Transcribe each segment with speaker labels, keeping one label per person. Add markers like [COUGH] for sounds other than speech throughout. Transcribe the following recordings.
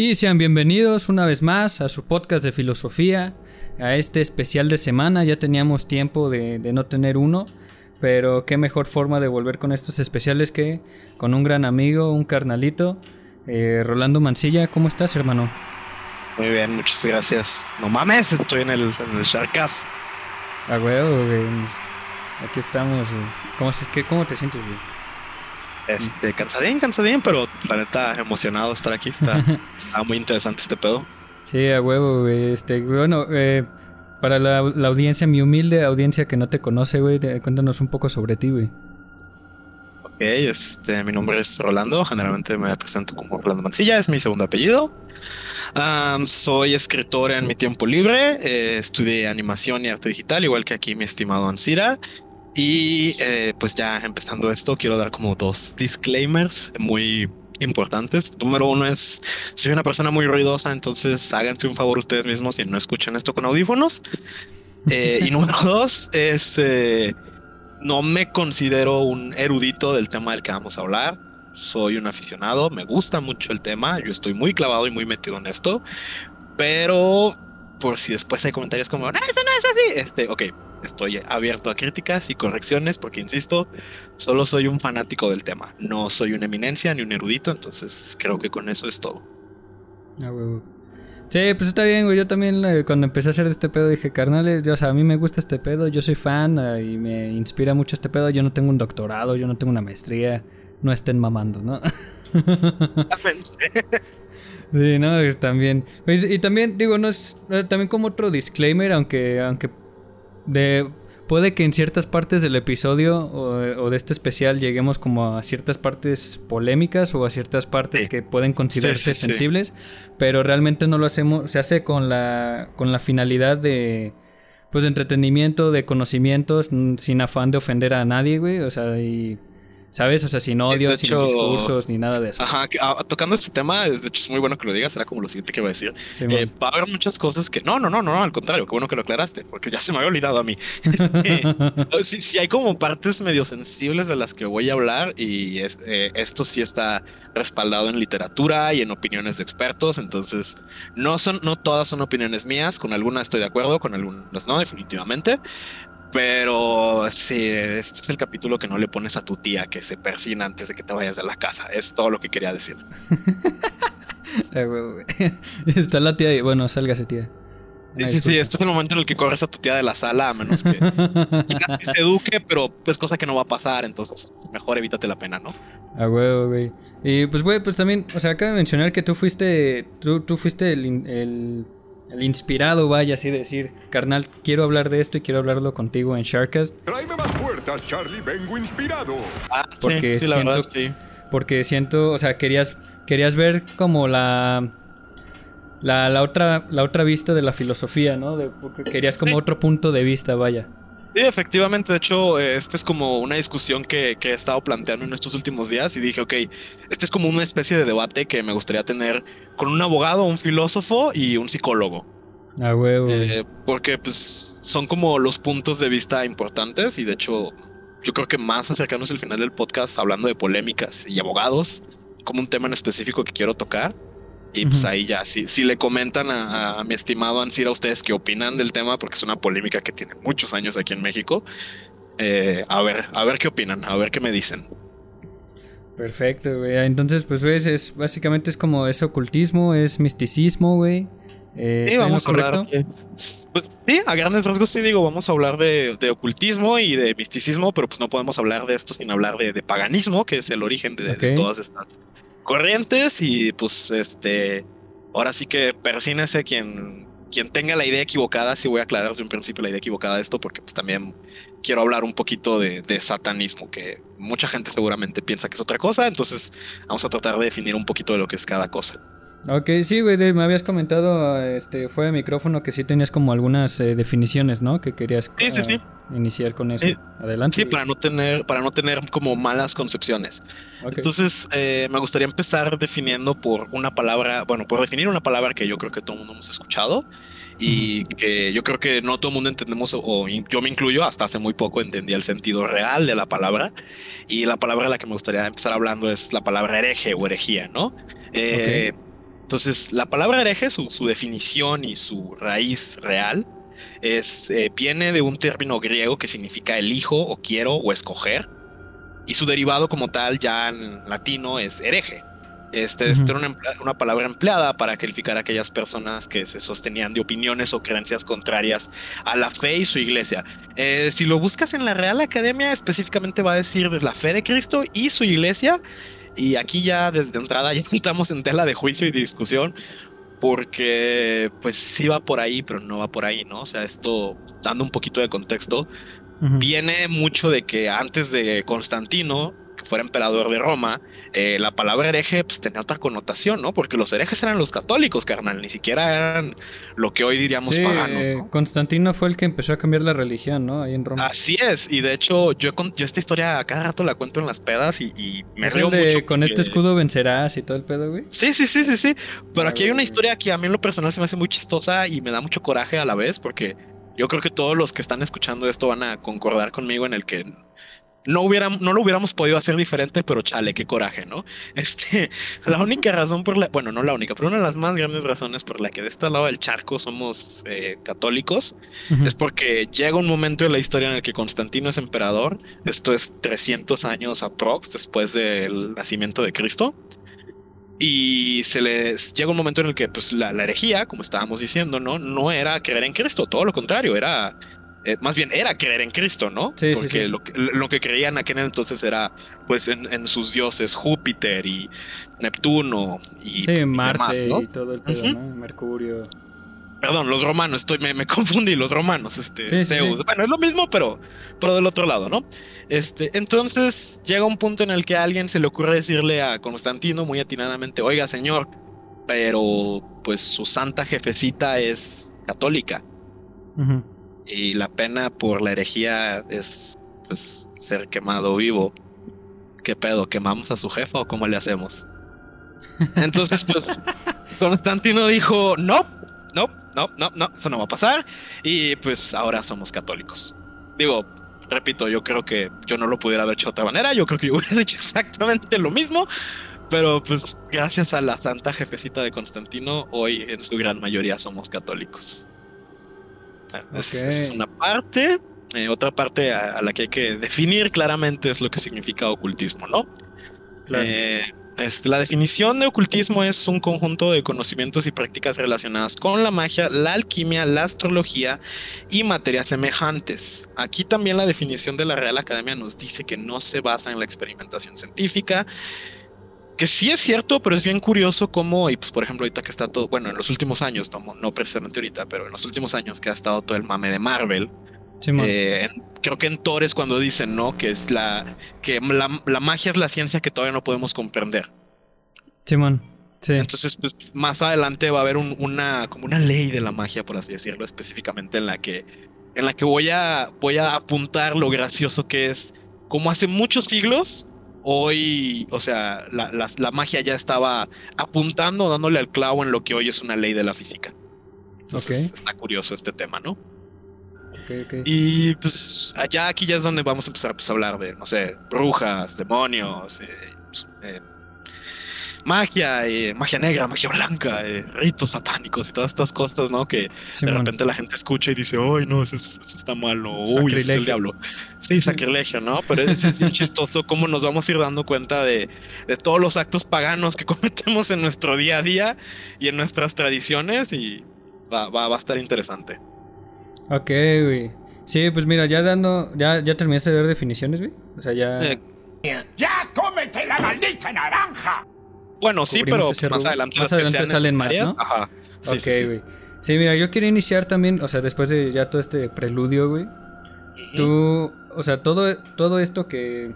Speaker 1: Y sean bienvenidos una vez más a su podcast de filosofía, a este especial de semana. Ya teníamos tiempo de, no tener uno, pero qué mejor forma de volver con estos especiales que con un gran amigo, un carnalito. Eh, Rolando Mancilla, ¿cómo estás, hermano?
Speaker 2: Muy bien, muchas gracias. No mames, estoy en el, en el Sharkas.
Speaker 1: Ah, huevo, Aquí estamos, ¿Cómo, ¿Cómo te sientes, güey?
Speaker 2: Este, cansadín, cansadín, pero la neta emocionado de estar aquí. Está, [LAUGHS] está muy interesante este pedo.
Speaker 1: Sí, a huevo, güey. Este, bueno, eh, para la, audiencia, mi humilde audiencia que no te conoce, güey, cuéntanos un poco sobre ti, güey.
Speaker 2: Ok, este, mi nombre es Rolando. Generalmente me presento como Rolando Mancilla, es mi segundo apellido. soy escritor en mi tiempo libre. Eh, estudié animación y arte digital, igual que aquí mi estimado Ansira. Y eh, pues ya empezando esto, quiero dar como dos disclaimers muy importantes. Número uno es, soy una persona muy ruidosa, entonces háganse un favor ustedes mismos y no escuchen esto con audífonos. [LAUGHS] Eh, y número dos es, eh, no me considero un erudito del tema del que vamos a hablar. Soy un aficionado, me gusta mucho el tema, yo estoy muy clavado y muy metido en esto, pero por si después hay comentarios como, no, eso no es así. Este, ok, estoy abierto a críticas y correcciones porque, insisto, solo soy un fanático del tema. No soy una eminencia ni un erudito, entonces creo que con eso es todo.
Speaker 1: Ah, Sí, pues está bien, güey. Yo también eh, cuando empecé a hacer este pedo dije, carnales, o sea, a mí me gusta este pedo, yo soy fan eh, y me inspira mucho este pedo. Yo no tengo un doctorado, yo no tengo una maestría, no estén mamando, ¿no? [LAUGHS] Sí, no, también. Y, también, digo, no es. Eh, también como otro disclaimer, aunque. aunque de, puede que en ciertas partes del episodio o, de este especial lleguemos como a ciertas partes polémicas o a ciertas partes que pueden considerarse sensibles, pero realmente no lo hacemos, se hace con la, con la finalidad de, pues de entretenimiento, de conocimientos, sin afán de ofender a nadie, güey, o sea, y ¿Sabes? O sea, sin odio, sin discursos, ni nada de eso.
Speaker 2: Ajá, ah, tocando este tema, de hecho es muy bueno que lo digas, era como lo siguiente que iba a decir. Eh, va a haber muchas cosas que. No, no, no, no, al contrario, qué bueno que lo aclaraste, porque ya se me había olvidado a mí. [LAUGHS] sí, sí, hay como partes medio sensibles de las que voy a hablar, y eh, esto sí está respaldado en literatura y en opiniones de expertos, entonces no son, no todas son opiniones mías, con algunas estoy de acuerdo, con algunas no, definitivamente. Pero sí, este es el capítulo que no le pones a tu tía que se persina antes de que te vayas de la casa. Es todo lo que quería decir. [LAUGHS] [LAUGHS]
Speaker 1: Está la tía y bueno, sálgase tía.
Speaker 2: sí, sí, este es el momento en el que corres a tu tía de la sala, a menos que [LAUGHS] te eduque, pero es cosa que no va a pasar, entonces mejor evítate la pena, ¿no?
Speaker 1: A huevo, güey. Y pues, güey, pues también, o sea, acaba de mencionar que tú fuiste, tú, tú fuiste el el inspirado, vaya así decir, carnal, quiero hablar de esto y quiero hablarlo contigo en Sharkcast.
Speaker 3: Tráeme más puertas, Charlie, vengo inspirado.
Speaker 1: Ah, porque sí, siento, la verdad, sí. Porque siento, o sea, querías, querías ver como la, la, la, otra, la otra vista de la filosofía, ¿no? De, querías como otro punto de vista, vaya.
Speaker 2: Sí, efectivamente. De hecho, esta es como una discusión que, he estado planteando en estos últimos días y dije, ok, este es como una especie de debate que me gustaría tener con un abogado, un filósofo y un psicólogo.
Speaker 1: Ah, huevo.
Speaker 2: Eh, porque pues son como los puntos de vista importantes y de hecho yo creo que más acercarnos al final del podcast hablando de polémicas y abogados como un tema en específico que quiero tocar. Y pues ahí ya, si, si le comentan a, mi estimado Ansir a ustedes qué opinan del tema, porque es una polémica que tiene muchos años aquí en México, eh, a ver, a ver qué opinan, a ver qué me dicen.
Speaker 1: Perfecto, güey. Entonces, pues, ves, es básicamente es como es ocultismo, es misticismo, güey.
Speaker 2: Eh, sí, vamos a hablar. Pues sí, a grandes rasgos sí digo, vamos a hablar de, ocultismo y de misticismo, pero pues no podemos hablar de esto sin hablar de, paganismo, que es el origen de, de todas estas corrientes y pues este, ahora sí que persínese quien, quien tenga la idea equivocada, sí voy a aclarar desde un principio la idea equivocada de esto porque pues también quiero hablar un poquito de, de, satanismo, que mucha gente seguramente piensa que es otra cosa, entonces vamos a tratar de definir un poquito de lo que es cada cosa.
Speaker 1: Ok, sí, güey, me habías comentado este, fue de micrófono que sí tenías como algunas eh, definiciones, ¿no? Que querías iniciar con eso. Adelante.
Speaker 2: Sí, para no tener, para no tener como malas concepciones. Entonces, eh, me gustaría empezar definiendo por una palabra, bueno, por definir una palabra que yo creo que todo el mundo hemos escuchado y que yo creo que no todo el mundo entendemos, o, yo me incluyo, hasta hace muy poco entendía el sentido real de la palabra. Y la palabra de la que me gustaría empezar hablando es la palabra hereje o herejía, ¿no? Eh, Entonces, la palabra hereje, su, su definición y su raíz real, es, eh, viene de un término griego que significa elijo o quiero o escoger. Y su derivado como tal ya en latino es hereje. Este, es una, una, palabra empleada para calificar a aquellas personas que se sostenían de opiniones o creencias contrarias a la fe y su iglesia. Eh, si lo buscas en la Real Academia, específicamente va a decir la fe de Cristo y su iglesia. Y aquí ya desde entrada ya [LAUGHS] estamos en tela de juicio y discusión porque pues sí va por ahí, pero no va por ahí, ¿no? O sea, esto dando un poquito de contexto, viene mucho de que antes de Constantino que fuera emperador de Roma, eh, la palabra hereje pues tenía otra connotación, ¿no? Porque los herejes eran los católicos, carnal, ni siquiera eran lo que hoy diríamos paganos.
Speaker 1: Eh, Constantino fue el que empezó a cambiar la religión, ¿no? Ahí en Roma.
Speaker 2: Así es, y de hecho yo, yo esta historia cada rato la cuento en las pedas y, me río mucho.
Speaker 1: Con este escudo vencerás y todo el pedo, güey.
Speaker 2: Sí, sí, sí, sí, sí. Pero aquí hay una historia que a mí en lo personal se me hace muy chistosa y me da mucho coraje a la vez porque yo creo que todos los que están escuchando esto van a concordar conmigo en el que no, no lo hubiéramos podido hacer diferente, pero chale, qué coraje, ¿no? [LAUGHS] Este, la única razón por la, bueno, no la única, pero una de las más grandes razones por la que de este lado del charco somos eh, católicos es porque llega un momento en la historia en el que Constantino es emperador, esto es 300 años aprox después del nacimiento de Cristo. Y se les llega un momento en el que pues la, la herejía, como estábamos diciendo, ¿no? No era creer en Cristo, todo lo contrario, era eh, más bien era creer en Cristo, ¿no?
Speaker 1: Sí,
Speaker 2: Porque
Speaker 1: sí,
Speaker 2: Lo, que, lo, que, creían aquel entonces era pues en, sus dioses Júpiter y Neptuno y,
Speaker 1: sí, Marte y, todo el pedo, ¿no? Mercurio.
Speaker 2: Perdón, los romanos, estoy, me, me confundí, los romanos, este, Zeus. Bueno, es lo mismo, pero, pero del otro lado, ¿no? Este, entonces llega un punto en el que a alguien se le ocurre decirle a Constantino muy atinadamente, oiga, señor, pero pues su santa jefecita es católica. Uh y la pena por la herejía es pues ser quemado vivo. ¿Qué pedo? ¿Quemamos a su jefa o cómo le hacemos? [LAUGHS] Entonces, pues, Constantino dijo, no, no, no, no, no, eso no va a pasar. Y pues ahora somos católicos. Digo, repito, yo creo que yo no lo pudiera haber hecho de otra manera. Yo creo que yo [LAUGHS] hubiera hecho exactamente lo mismo. Pero pues gracias a la santa jefecita de Constantino, hoy en su gran mayoría somos católicos. Es, una parte. Eh, otra parte a, la que hay que definir claramente es lo que significa ocultismo, ¿no? Eh, este, la definición de ocultismo es un conjunto de conocimientos y prácticas relacionadas con la magia, la alquimia, la astrología y materias semejantes. Aquí también la definición de la Real Academia nos dice que no se basa en la experimentación científica, que sí es cierto, pero es bien curioso cómo, y pues por ejemplo ahorita que está todo, bueno, en los últimos años, no, no precisamente ahorita, pero en los últimos años que ha estado todo el mame de Marvel, eh, creo que en Thor es cuando dicen, ¿no? Que es la, que la, magia es la ciencia que todavía no podemos comprender.
Speaker 1: Simón. Sí.
Speaker 2: Entonces, pues más adelante va a haber una, como una ley de la magia, por así decirlo, específicamente en la que, en la que voy a, voy a apuntar lo gracioso que es, como hace muchos siglos, hoy, o sea, la, magia ya estaba apuntando, dándole al clavo en lo que hoy es una ley de la física. Entonces está curioso este tema, ¿no? Y pues allá aquí ya es donde vamos a empezar pues, a hablar de, no sé, brujas, demonios, eh, eh, magia, eh, magia negra, magia blanca, eh, ritos satánicos y todas estas cosas, ¿no? Que de repente la gente escucha y dice, ¡ay, no, eso, está mal! O, ¡Uy, es el diablo! Sí, sacrilegio, ¿no? Pero es, bien chistoso cómo nos vamos a ir dando cuenta de, de, todos los actos paganos que [LAUGHS] cometemos en nuestro día a día y en nuestras tradiciones y va, va, va a estar interesante.
Speaker 1: Ok, güey. Sí, pues mira, ya dando, ya, ya terminaste de ver definiciones, güey. O sea, ya...
Speaker 3: Eh, ¡Ya cómete la maldita naranja!
Speaker 2: Bueno, sí, pero pues, más adelante,
Speaker 1: más adelante salen más, ¿no?
Speaker 2: Ajá.
Speaker 1: Sí, ok, güey. Sí, mira, yo quería iniciar también, o sea, después de ya todo este preludio, güey. Tú, o sea, todo, todo esto que...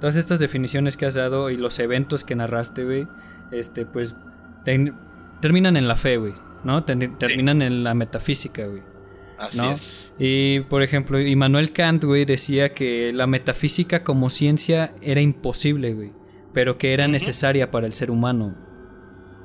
Speaker 1: Todas estas definiciones que has dado y los eventos que narraste, güey, este, pues, terminan en la fe, güey, ¿no? terminan en la metafísica, güey.
Speaker 2: Así es.
Speaker 1: Y, por ejemplo, Immanuel Kant, güey, decía que la metafísica como ciencia era imposible, güey pero que era necesaria para el ser humano.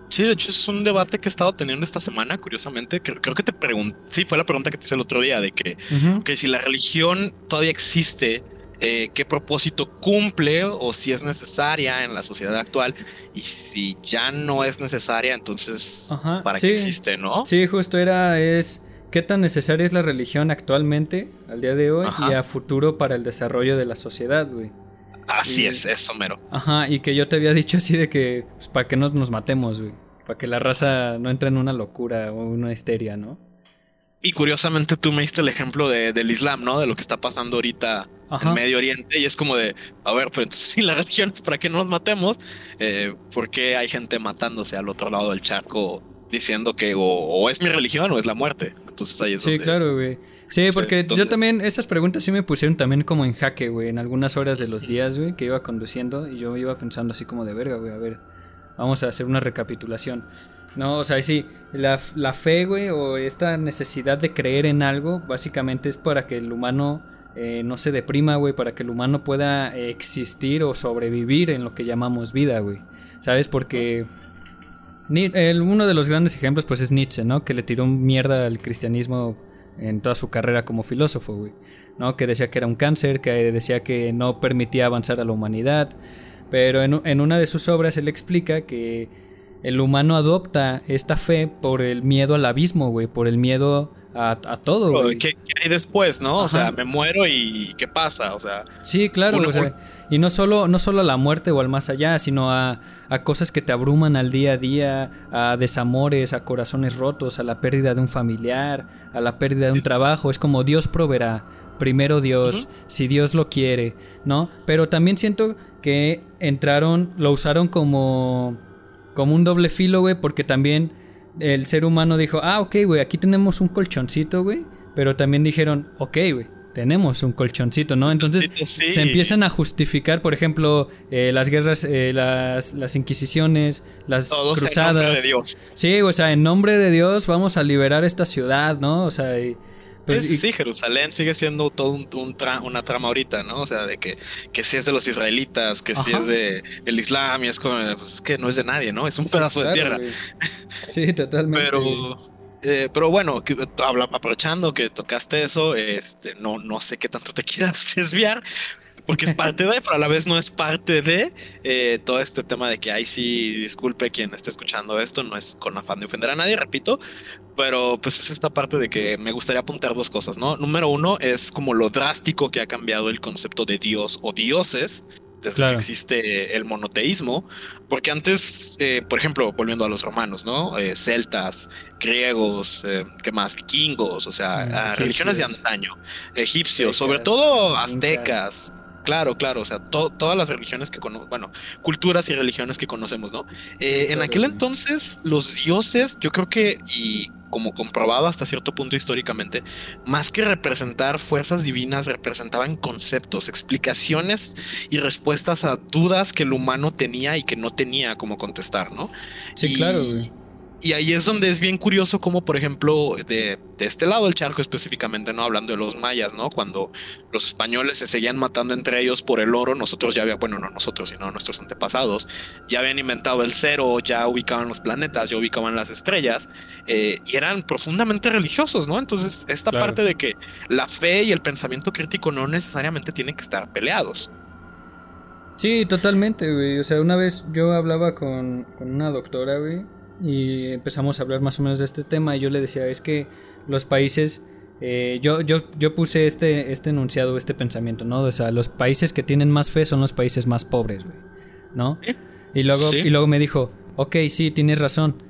Speaker 2: Sí, de hecho es un debate que he estado teniendo esta semana, curiosamente. Creo, creo que te pregunté, sí, fue la pregunta que te hice el otro día, de que, que si la religión todavía existe eh, qué propósito cumple o si es necesaria en la sociedad actual y si ya no es necesaria, entonces para qué existe, ¿no?
Speaker 1: Sí, justo era es qué tan necesaria es la religión actualmente al día de hoy y a futuro para el desarrollo de la sociedad, güey.
Speaker 2: Así es, eso mero.
Speaker 1: Ajá, y que yo te había dicho así de que pues, para que no nos matemos, güey, para que la raza no entre en una locura o una histeria, ¿no?
Speaker 2: Y curiosamente tú me diste el ejemplo de, del Islam, ¿no? De lo que está pasando ahorita en Medio Oriente. Y es como de, a ver, pero entonces [LAUGHS] si la religión es para que no nos matemos, eh, ¿por qué hay gente matándose al otro lado del charco diciendo que o, es mi religión o es la muerte? Entonces ahí es
Speaker 1: Sí, claro, güey. Sí, porque yo también, esas preguntas sí me pusieron también como en jaque, güey, en algunas horas de los días, güey, que iba conduciendo y yo iba pensando así como de verga, güey, a ver, vamos a hacer una recapitulación. No, o sea, sí, la, la fe, güey, o esta necesidad de creer en algo, básicamente es para que el humano eh, no se deprima, güey, para que el humano pueda existir o sobrevivir en lo que llamamos vida, güey. ¿Sabes? Porque el, uno de los grandes ejemplos, pues, es Nietzsche, ¿no? Que le tiró mierda al cristianismo en toda su carrera como filósofo, güey. ¿No? Que decía que era un cáncer, que decía que no permitía avanzar a la humanidad. Pero en, en una de sus obras él explica que el humano adopta esta fe por el miedo al abismo, güey, por el miedo a, todo, güey.
Speaker 2: ¿Qué, hay después, no? O sea, me muero y ¿qué pasa? O sea.
Speaker 1: Sí, claro, o sea, y no solo, no solo a la muerte o al más allá, sino a, a cosas que te abruman al día a día, a desamores, a corazones rotos, a la pérdida de un familiar, a la pérdida de un trabajo. Es como Dios proveerá. Primero Dios, si Dios lo quiere, ¿no? Pero también siento que entraron, lo usaron como como un doble filo, güey, porque también el ser humano dijo, ah, ok, güey, aquí tenemos un colchoncito, güey, pero también dijeron, ok, güey, tenemos un colchoncito, ¿no? Entonces se empiezan a justificar, por ejemplo, eh, las guerras, eh, las, las, inquisiciones, las cruzadas. En nombre de Dios. Sí, o sea, en nombre de Dios vamos a liberar esta ciudad, ¿no? O sea, y,
Speaker 2: pues, sí, Jerusalén sigue siendo todo un, una trama ahorita, ¿no? O sea, de que, que si es de los israelitas, que si es de el Islam, y es como, pues es que no es de nadie, ¿no? Es un pedazo de tierra. [LAUGHS]
Speaker 1: Sí, totalmente.
Speaker 2: Pero, eh, pero bueno, aprovechando que tocaste eso, este, no, no sé qué tanto te [LAUGHS] quieras desviar, porque es parte de, pero a la vez no es parte de eh, todo este tema de que, ay, sí, disculpe quien esté escuchando esto, no es con afán de ofender a nadie, repito, pero pues es esta parte de que me gustaría apuntar dos cosas, ¿no? Número uno es como lo drástico que ha cambiado el concepto de Dios o dioses desde que existe el monoteísmo, porque antes, eh, por ejemplo, volviendo a los romanos, ¿no? Eh, celtas, griegos, eh, ¿qué más? Vikingos, o sea, mm, religiones de antaño, egipcios, sobre todo aztecas. Claro, claro, o sea, todas las religiones que conocemos, bueno, culturas y religiones que conocemos, ¿no? Eh, en aquel entonces, los dioses, yo creo que, y como comprobado hasta cierto punto históricamente, más que representar fuerzas divinas, representaban conceptos, explicaciones y respuestas a dudas que el humano tenía y que no tenía como contestar, ¿no?
Speaker 1: Sí, claro,
Speaker 2: y ahí es donde es bien curioso como, por ejemplo, de, este lado del charco específicamente, ¿no? Hablando de los mayas, ¿no? Cuando los españoles se seguían matando entre ellos por el oro, nosotros ya habían, bueno, no nosotros, sino nuestros antepasados, ya habían inventado el cero, ya ubicaban los planetas, ya ubicaban las estrellas, eh, y eran profundamente religiosos, ¿no? Entonces, esta parte de que la fe y el pensamiento crítico no necesariamente tienen que estar peleados.
Speaker 1: Sí, totalmente, güey. O sea, una vez yo hablaba con, con una doctora, güey, y empezamos a hablar más o menos de este tema y yo le decía, es que los países, eh, yo, yo, yo puse este, este enunciado, este pensamiento, ¿no? O sea, los países que tienen más fe son los países más pobres, güey, ¿no? Y luego, y luego me dijo, ok, sí, tienes razón,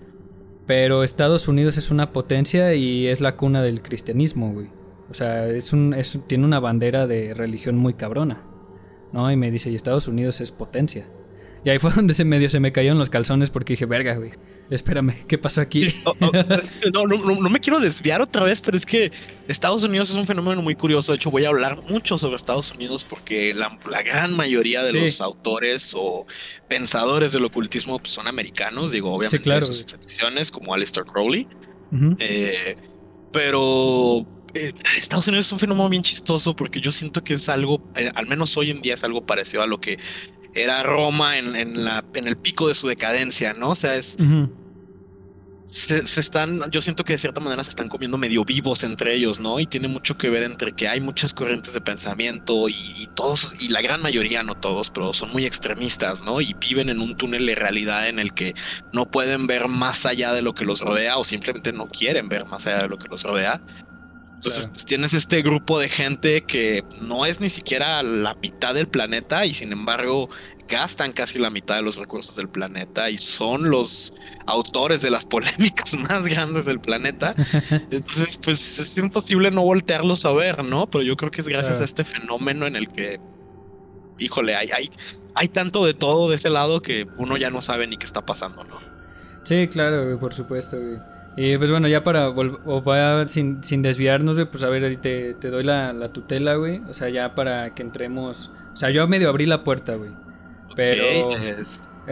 Speaker 1: pero Estados Unidos es una potencia y es la cuna del cristianismo, güey. O sea, es un, es, tiene una bandera de religión muy cabrona, ¿no? Y me dice, y Estados Unidos es potencia. Y ahí fue [LAUGHS] donde se medio se me cayeron los calzones porque dije, verga, güey. Espérame, ¿qué pasó aquí? [LAUGHS] [LAUGHS]
Speaker 2: no, no, no, me quiero desviar otra vez, pero es que Estados Unidos es un fenómeno muy curioso. De hecho, voy a hablar mucho sobre Estados Unidos porque la, gran mayoría de los autores o pensadores del ocultismo pues, son americanos. Digo, obviamente, claro. sus excepciones, como Aleister Crowley. Eh, pero eh, Estados Unidos es un fenómeno bien chistoso porque yo siento que es algo, eh, al menos hoy en día es algo parecido a lo que era Roma en, la, en el pico de su decadencia, ¿no? O sea, es... se, están, yo siento que de cierta manera se están comiendo medio vivos entre ellos, ¿no? Y tiene mucho que ver entre que hay muchas corrientes de pensamiento y, todos, y la gran mayoría, no todos, pero son muy extremistas, ¿no? Y viven en un túnel de realidad en el que no pueden ver más allá de lo que los rodea o simplemente no quieren ver más allá de lo que los rodea. Entonces pues, tienes este grupo de gente que no es ni siquiera la mitad del planeta y sin embargo gastan casi la mitad de los recursos del planeta y son los autores de las [LAUGHS] polémicas más grandes del planeta. [LAUGHS] Entonces, pues es imposible no voltearlos a ver, ¿no? Pero yo creo que es gracias a este fenómeno en el que, híjole, hay, hay, hay tanto de todo de ese lado que uno ya no sabe ni qué está pasando, ¿no?
Speaker 1: Sí, claro, por supuesto, Y pues bueno, ya para volver, sin, sin desviarnos, pues a ver, te, te doy la, la tutela, güey. O sea, ya para que entremos. O sea, yo medio abrí la puerta, güey. Pero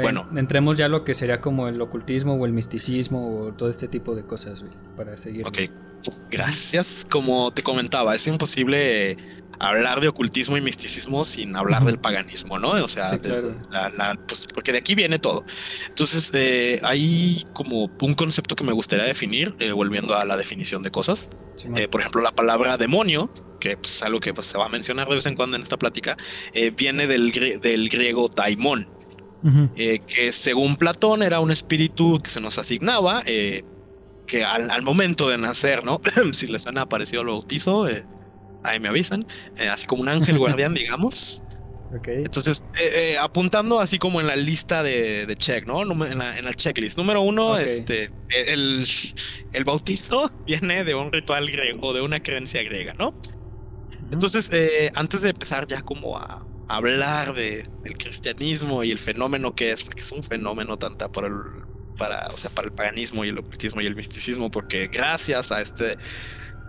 Speaker 1: bueno, entremos ya a lo que sería como el ocultismo o el misticismo o todo este tipo de cosas, güey, para seguir.
Speaker 2: Ok, gracias. Como te comentaba, es imposible hablar de ocultismo y misticismo sin hablar del paganismo, ¿no? O sea, pues, porque de aquí viene todo. Entonces, eh, hay como un concepto que me gustaría definir, eh, volviendo a la definición de cosas. Eh, por ejemplo, la palabra demonio que pues, es algo que pues, se va a mencionar de vez en cuando en esta plática, eh, viene del, del, griego daimon, eh, que según Platón era un espíritu que se nos asignaba, que al, momento de nacer, ¿no? [LAUGHS] si les suena parecido al bautizo, ahí me avisan, así como un ángel [LAUGHS] guardián, digamos. Okay. Entonces, apuntando así como en la lista de, de check, ¿no? En la, en checklist. Número uno, este, el, el bautizo [LAUGHS] viene de un ritual griego, de una creencia griega, ¿no? Entonces, eh, antes de empezar ya como a, hablar de, del cristianismo y el fenómeno que es, porque es un fenómeno tanto para el, para, o sea, para el paganismo y el ocultismo y el misticismo, porque gracias a este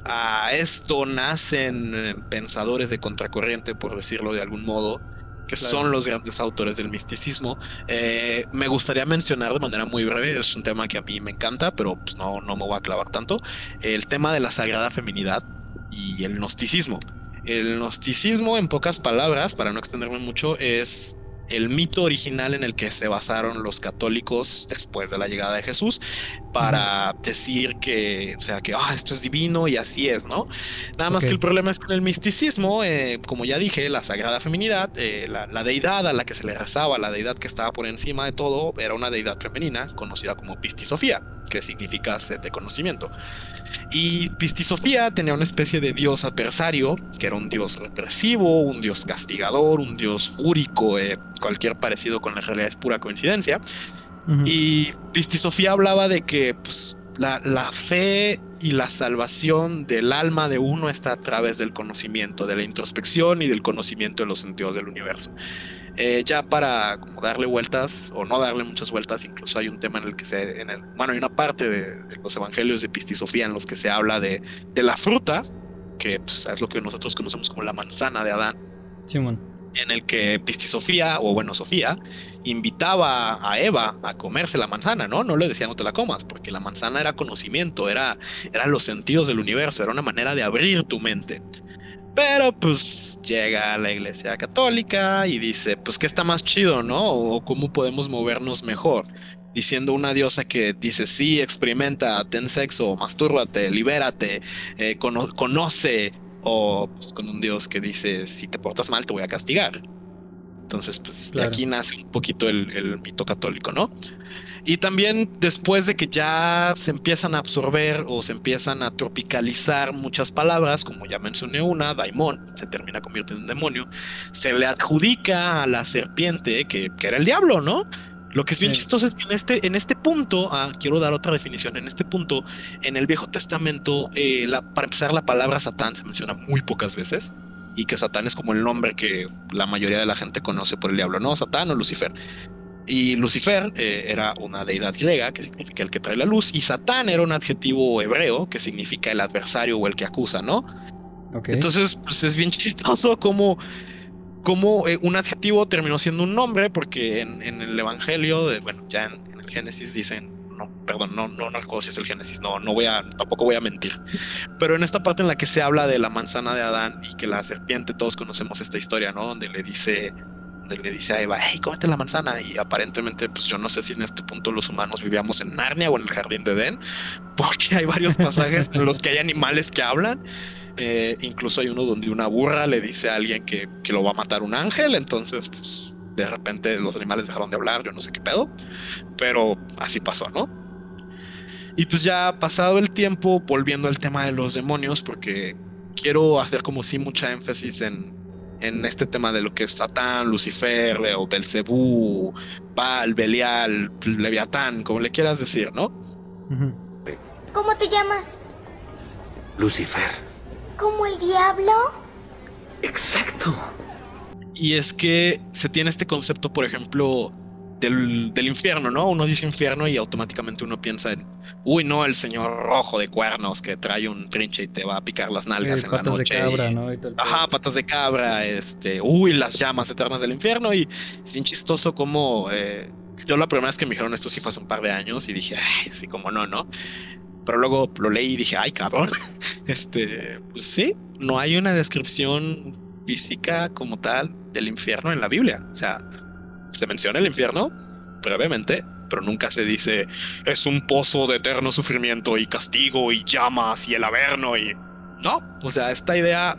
Speaker 2: a esto nacen eh, pensadores de contracorriente, por decirlo de algún modo, que son los grandes autores del misticismo. Eh, me gustaría mencionar de manera muy breve, es un tema que a mí me encanta, pero pues no, no me voy a clavar tanto, el tema de la sagrada feminidad y el gnosticismo. El gnosticismo, en pocas palabras, para no extenderme mucho, es el mito original en el que se basaron los católicos después de la llegada de Jesús para decir que, o sea, que ah, esto es divino y así es, ¿no? Nada más que el problema es que en el misticismo, eh, como ya dije, la sagrada feminidad, eh, la, deidad a la que se le rezaba, la deidad que estaba por encima de todo, era una deidad femenina conocida como Pistisofía, que significa sed de conocimiento. Y Pistisofía tenía una especie de dios adversario, que era un dios represivo, un dios castigador, un dios fúrico, eh, cualquier parecido con la realidad es pura coincidencia. Y Pistisofía hablaba de que pues, la, la, fe y la salvación del alma de uno está a través del conocimiento, de la introspección y del conocimiento de los sentidos del universo. Eh, ya para como darle vueltas o no darle muchas vueltas, incluso hay un tema en el que se, en el, bueno, hay una parte de, los evangelios de Pistisofía en los que se habla de, de la fruta, que pues, es lo que nosotros conocemos como la manzana de Adán.
Speaker 1: Simón.
Speaker 2: En el que Pistisofía, o bueno, Sofía, invitaba a Eva a comerse la manzana, ¿no? No le decía no te la comas, porque la manzana era conocimiento, era, eran los sentidos del universo, era una manera de abrir tu mente. Pero pues llega a la iglesia católica y dice, pues qué está más chido, ¿no? O cómo podemos movernos mejor. Diciendo una diosa que dice, sí, experimenta, ten sexo, mastúrbate, libérate, eh, conoce. O pues, con un dios que dice, si te portas mal, te voy a castigar. Entonces, pues de aquí nace un poquito el, el mito católico, ¿no? Y también después de que ya se empiezan a absorber o se empiezan a tropicalizar muchas palabras, como ya mencioné una, daimon, se termina convirtiendo en demonio, se le adjudica a la serpiente que, era el diablo, ¿no? Lo que es bien chistoso es que en este, en este punto, ah, quiero dar otra definición, en este punto, en el Viejo Testamento, eh, para empezar, la palabra Satán se menciona muy pocas veces y que Satán es como el nombre que la mayoría de la gente conoce por el diablo, ¿no? Satán o Lucifer. Y Lucifer eh, era una deidad griega que significa el que trae la luz, y Satán era un adjetivo hebreo que significa el adversario o el que acusa, ¿no? Entonces, pues es bien [LAUGHS] chistoso como, como eh, un adjetivo terminó siendo un nombre, porque en, el Evangelio, de, bueno, ya en, el Génesis dicen, no, perdón, no, no, no recuerdo si es el Génesis, no, no voy a, tampoco voy a mentir. Pero en esta parte en la que se habla de la manzana de Adán y que la serpiente, todos conocemos esta historia, ¿no? Donde le dice donde le dice a Eva, hey, cómete la manzana. Y aparentemente, pues yo no sé si en este punto los humanos vivíamos en Narnia o en el jardín de Edén, [LAUGHS] porque hay varios pasajes en los que hay animales que hablan. Eh, incluso hay uno donde una burra le dice a alguien que, que lo va a matar un ángel, entonces, pues de repente los animales dejaron de hablar, yo no sé qué pedo, pero así pasó, ¿no? Y pues ya pasado el tiempo, volviendo al tema de los demonios, porque quiero hacer como si mucha énfasis en, en este tema de lo que es Satán, Lucifer o Belcebú, Baal, Belial, Leviatán, como le quieras decir, ¿no?
Speaker 4: ¿Cómo te llamas?
Speaker 5: Lucifer.
Speaker 4: ¿Como el diablo?
Speaker 5: Exacto.
Speaker 2: Y es que se tiene este concepto, por ejemplo, del, del, infierno, ¿no? Uno dice infierno y automáticamente uno piensa en, uy, no, el señor rojo de cuernos que trae un trinche y te va a picar las nalgas
Speaker 1: Sí,
Speaker 2: en la
Speaker 1: patas de
Speaker 2: noche.
Speaker 1: cabra,
Speaker 2: y-
Speaker 1: ¿no? Y
Speaker 2: Ajá, patas de cabra, este, uy, las llamas eternas del infierno y es bien chistoso como eh, yo la primera vez que me dijeron esto sí fue hace un par de años y dije, ay, sí, como no, ¿no? Pero luego lo leí y dije, ay, cabrón, [LAUGHS] este, pues sí, no hay una descripción física como tal del infierno en la Biblia, o sea, se menciona el infierno brevemente, pero nunca se dice es un pozo de eterno sufrimiento y castigo y llamas y el averno y no, o sea, esta idea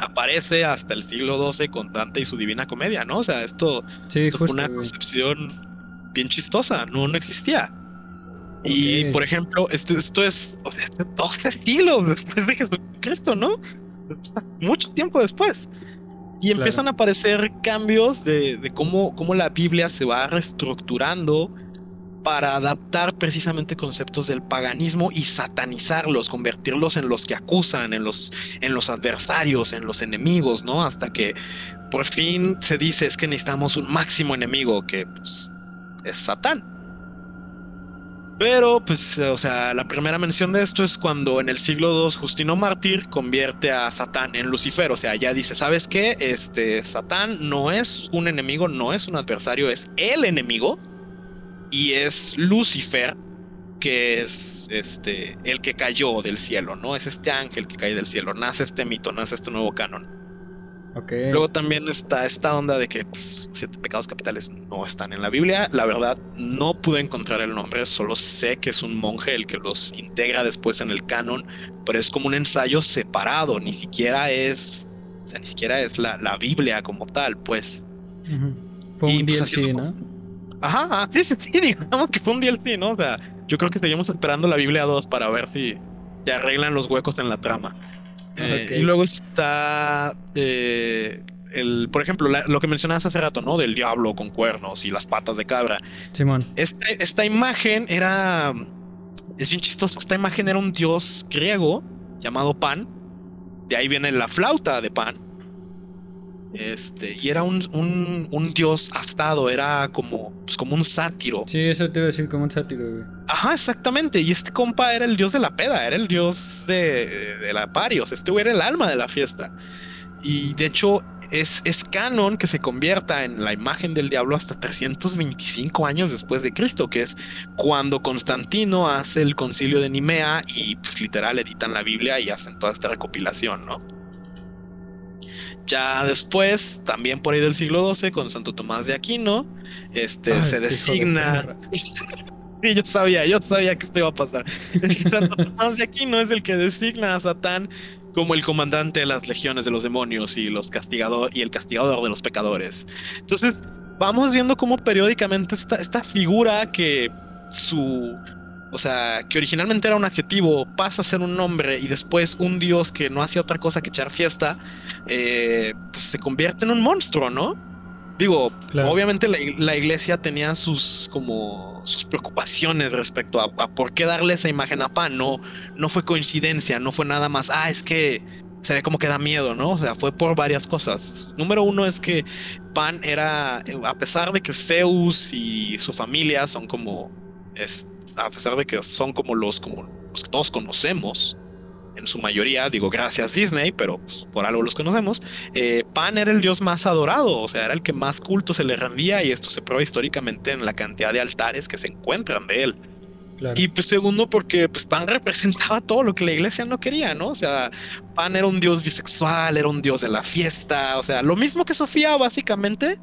Speaker 2: aparece hasta el siglo XII con Dante y su Divina Comedia, ¿no? O sea, esto,
Speaker 1: Sí,
Speaker 2: esto fue una concepción bien chistosa, no, no existía. Y por ejemplo, esto, esto es o sea, 12 siglos después de Jesucristo, ¿no? Mucho tiempo después. Y
Speaker 1: Claro.
Speaker 2: empiezan a aparecer cambios de, de cómo, cómo la Biblia se va reestructurando para adaptar precisamente conceptos del paganismo y satanizarlos, convertirlos en los que acusan, en los, en los adversarios, en los enemigos, ¿no? Hasta que por fin se dice es que necesitamos un máximo enemigo que pues, es Satán. Pero, pues, o sea, la primera mención de esto es cuando en el siglo II Justino Mártir convierte a Satán en Lucifer. O sea, ya dice, ¿sabes qué? Este, Satán no es un enemigo, no es un adversario, es el enemigo. Y es Lucifer, que es este, el que cayó del cielo, ¿no? Es este ángel que cae del cielo. Nace este mito, nace este nuevo canon. Luego también está esta onda de que pues, siete pecados capitales no están en la Biblia. La verdad, no pude encontrar el nombre, solo sé que es un monje el que los integra después en el canon, pero es como un ensayo separado, ni siquiera es, o sea, ni siquiera es la, la Biblia como tal, pues.
Speaker 1: Fue
Speaker 2: y,
Speaker 1: un
Speaker 2: pues,
Speaker 1: DLC, ¿no?
Speaker 2: Ajá, sí, sí, sí, digamos que fue un DLC, ¿no? O sea, yo creo que seguimos esperando la Biblia 2 para ver si se arreglan los huecos en la trama. Eh. Y luego está eh, el, por ejemplo, la- lo que mencionabas hace rato, ¿no? Del diablo con cuernos y las patas de cabra.
Speaker 1: Simón.
Speaker 2: Esta, esta imagen era. Es bien chistoso. Esta imagen era un dios griego llamado Pan. De ahí viene la flauta de Pan. Este, y era un, un, un dios astado, era como, pues como un sátiro.
Speaker 1: Sí, eso te iba a decir como un sátiro, güey.
Speaker 2: Ajá, exactamente. Y este compa era el dios de la peda, era el dios de, de la party. O sea, este güey era el alma de la fiesta. Y de hecho, es, es canon que se convierta en la imagen del diablo hasta 325 años después de Cristo, que es cuando Constantino hace el concilio de Nimea y, pues, literal, editan la Biblia y hacen toda esta recopilación, ¿no? Ya después, también por ahí del siglo XII, con Santo Tomás de Aquino, este,
Speaker 1: Ah,
Speaker 2: se
Speaker 1: este de
Speaker 2: designa.
Speaker 1: perra. [LAUGHS]
Speaker 2: Sí, yo sabía, yo sabía que esto iba a pasar. Santo [LAUGHS] Tomás de Aquino es el que designa a Satán como el comandante de las legiones de los demonios y los castigador y el castigador de los pecadores. Entonces, vamos viendo cómo periódicamente esta, esta figura que su o sea, que originalmente era un adjetivo, pasa a ser un nombre y después un dios que no hacía otra cosa que echar fiesta, eh, pues se convierte en un monstruo, ¿no? Digo,
Speaker 1: Claro.
Speaker 2: obviamente la, la iglesia tenía sus como sus preocupaciones respecto a, a por qué darle esa imagen a Pan. No, no fue coincidencia, no fue nada más. Ah, es que se ve como que da miedo, ¿no? O sea, fue por varias cosas. Número uno es que Pan era, eh, a pesar de que Zeus y su familia son como, es, a pesar de que son como los, como los que todos conocemos, en su mayoría, digo gracias Disney, pero pues, por algo los conocemos, eh, Pan era el dios más adorado, o sea, era el que más culto se le rendía y esto se prueba históricamente en la cantidad de altares que se encuentran de él.
Speaker 1: Claro.
Speaker 2: Y pues segundo, porque pues Pan [LAUGHS] representaba todo lo que la iglesia no quería, ¿no? O sea, Pan era un dios bisexual, era un dios de la fiesta, o sea, lo mismo que Sofía, básicamente,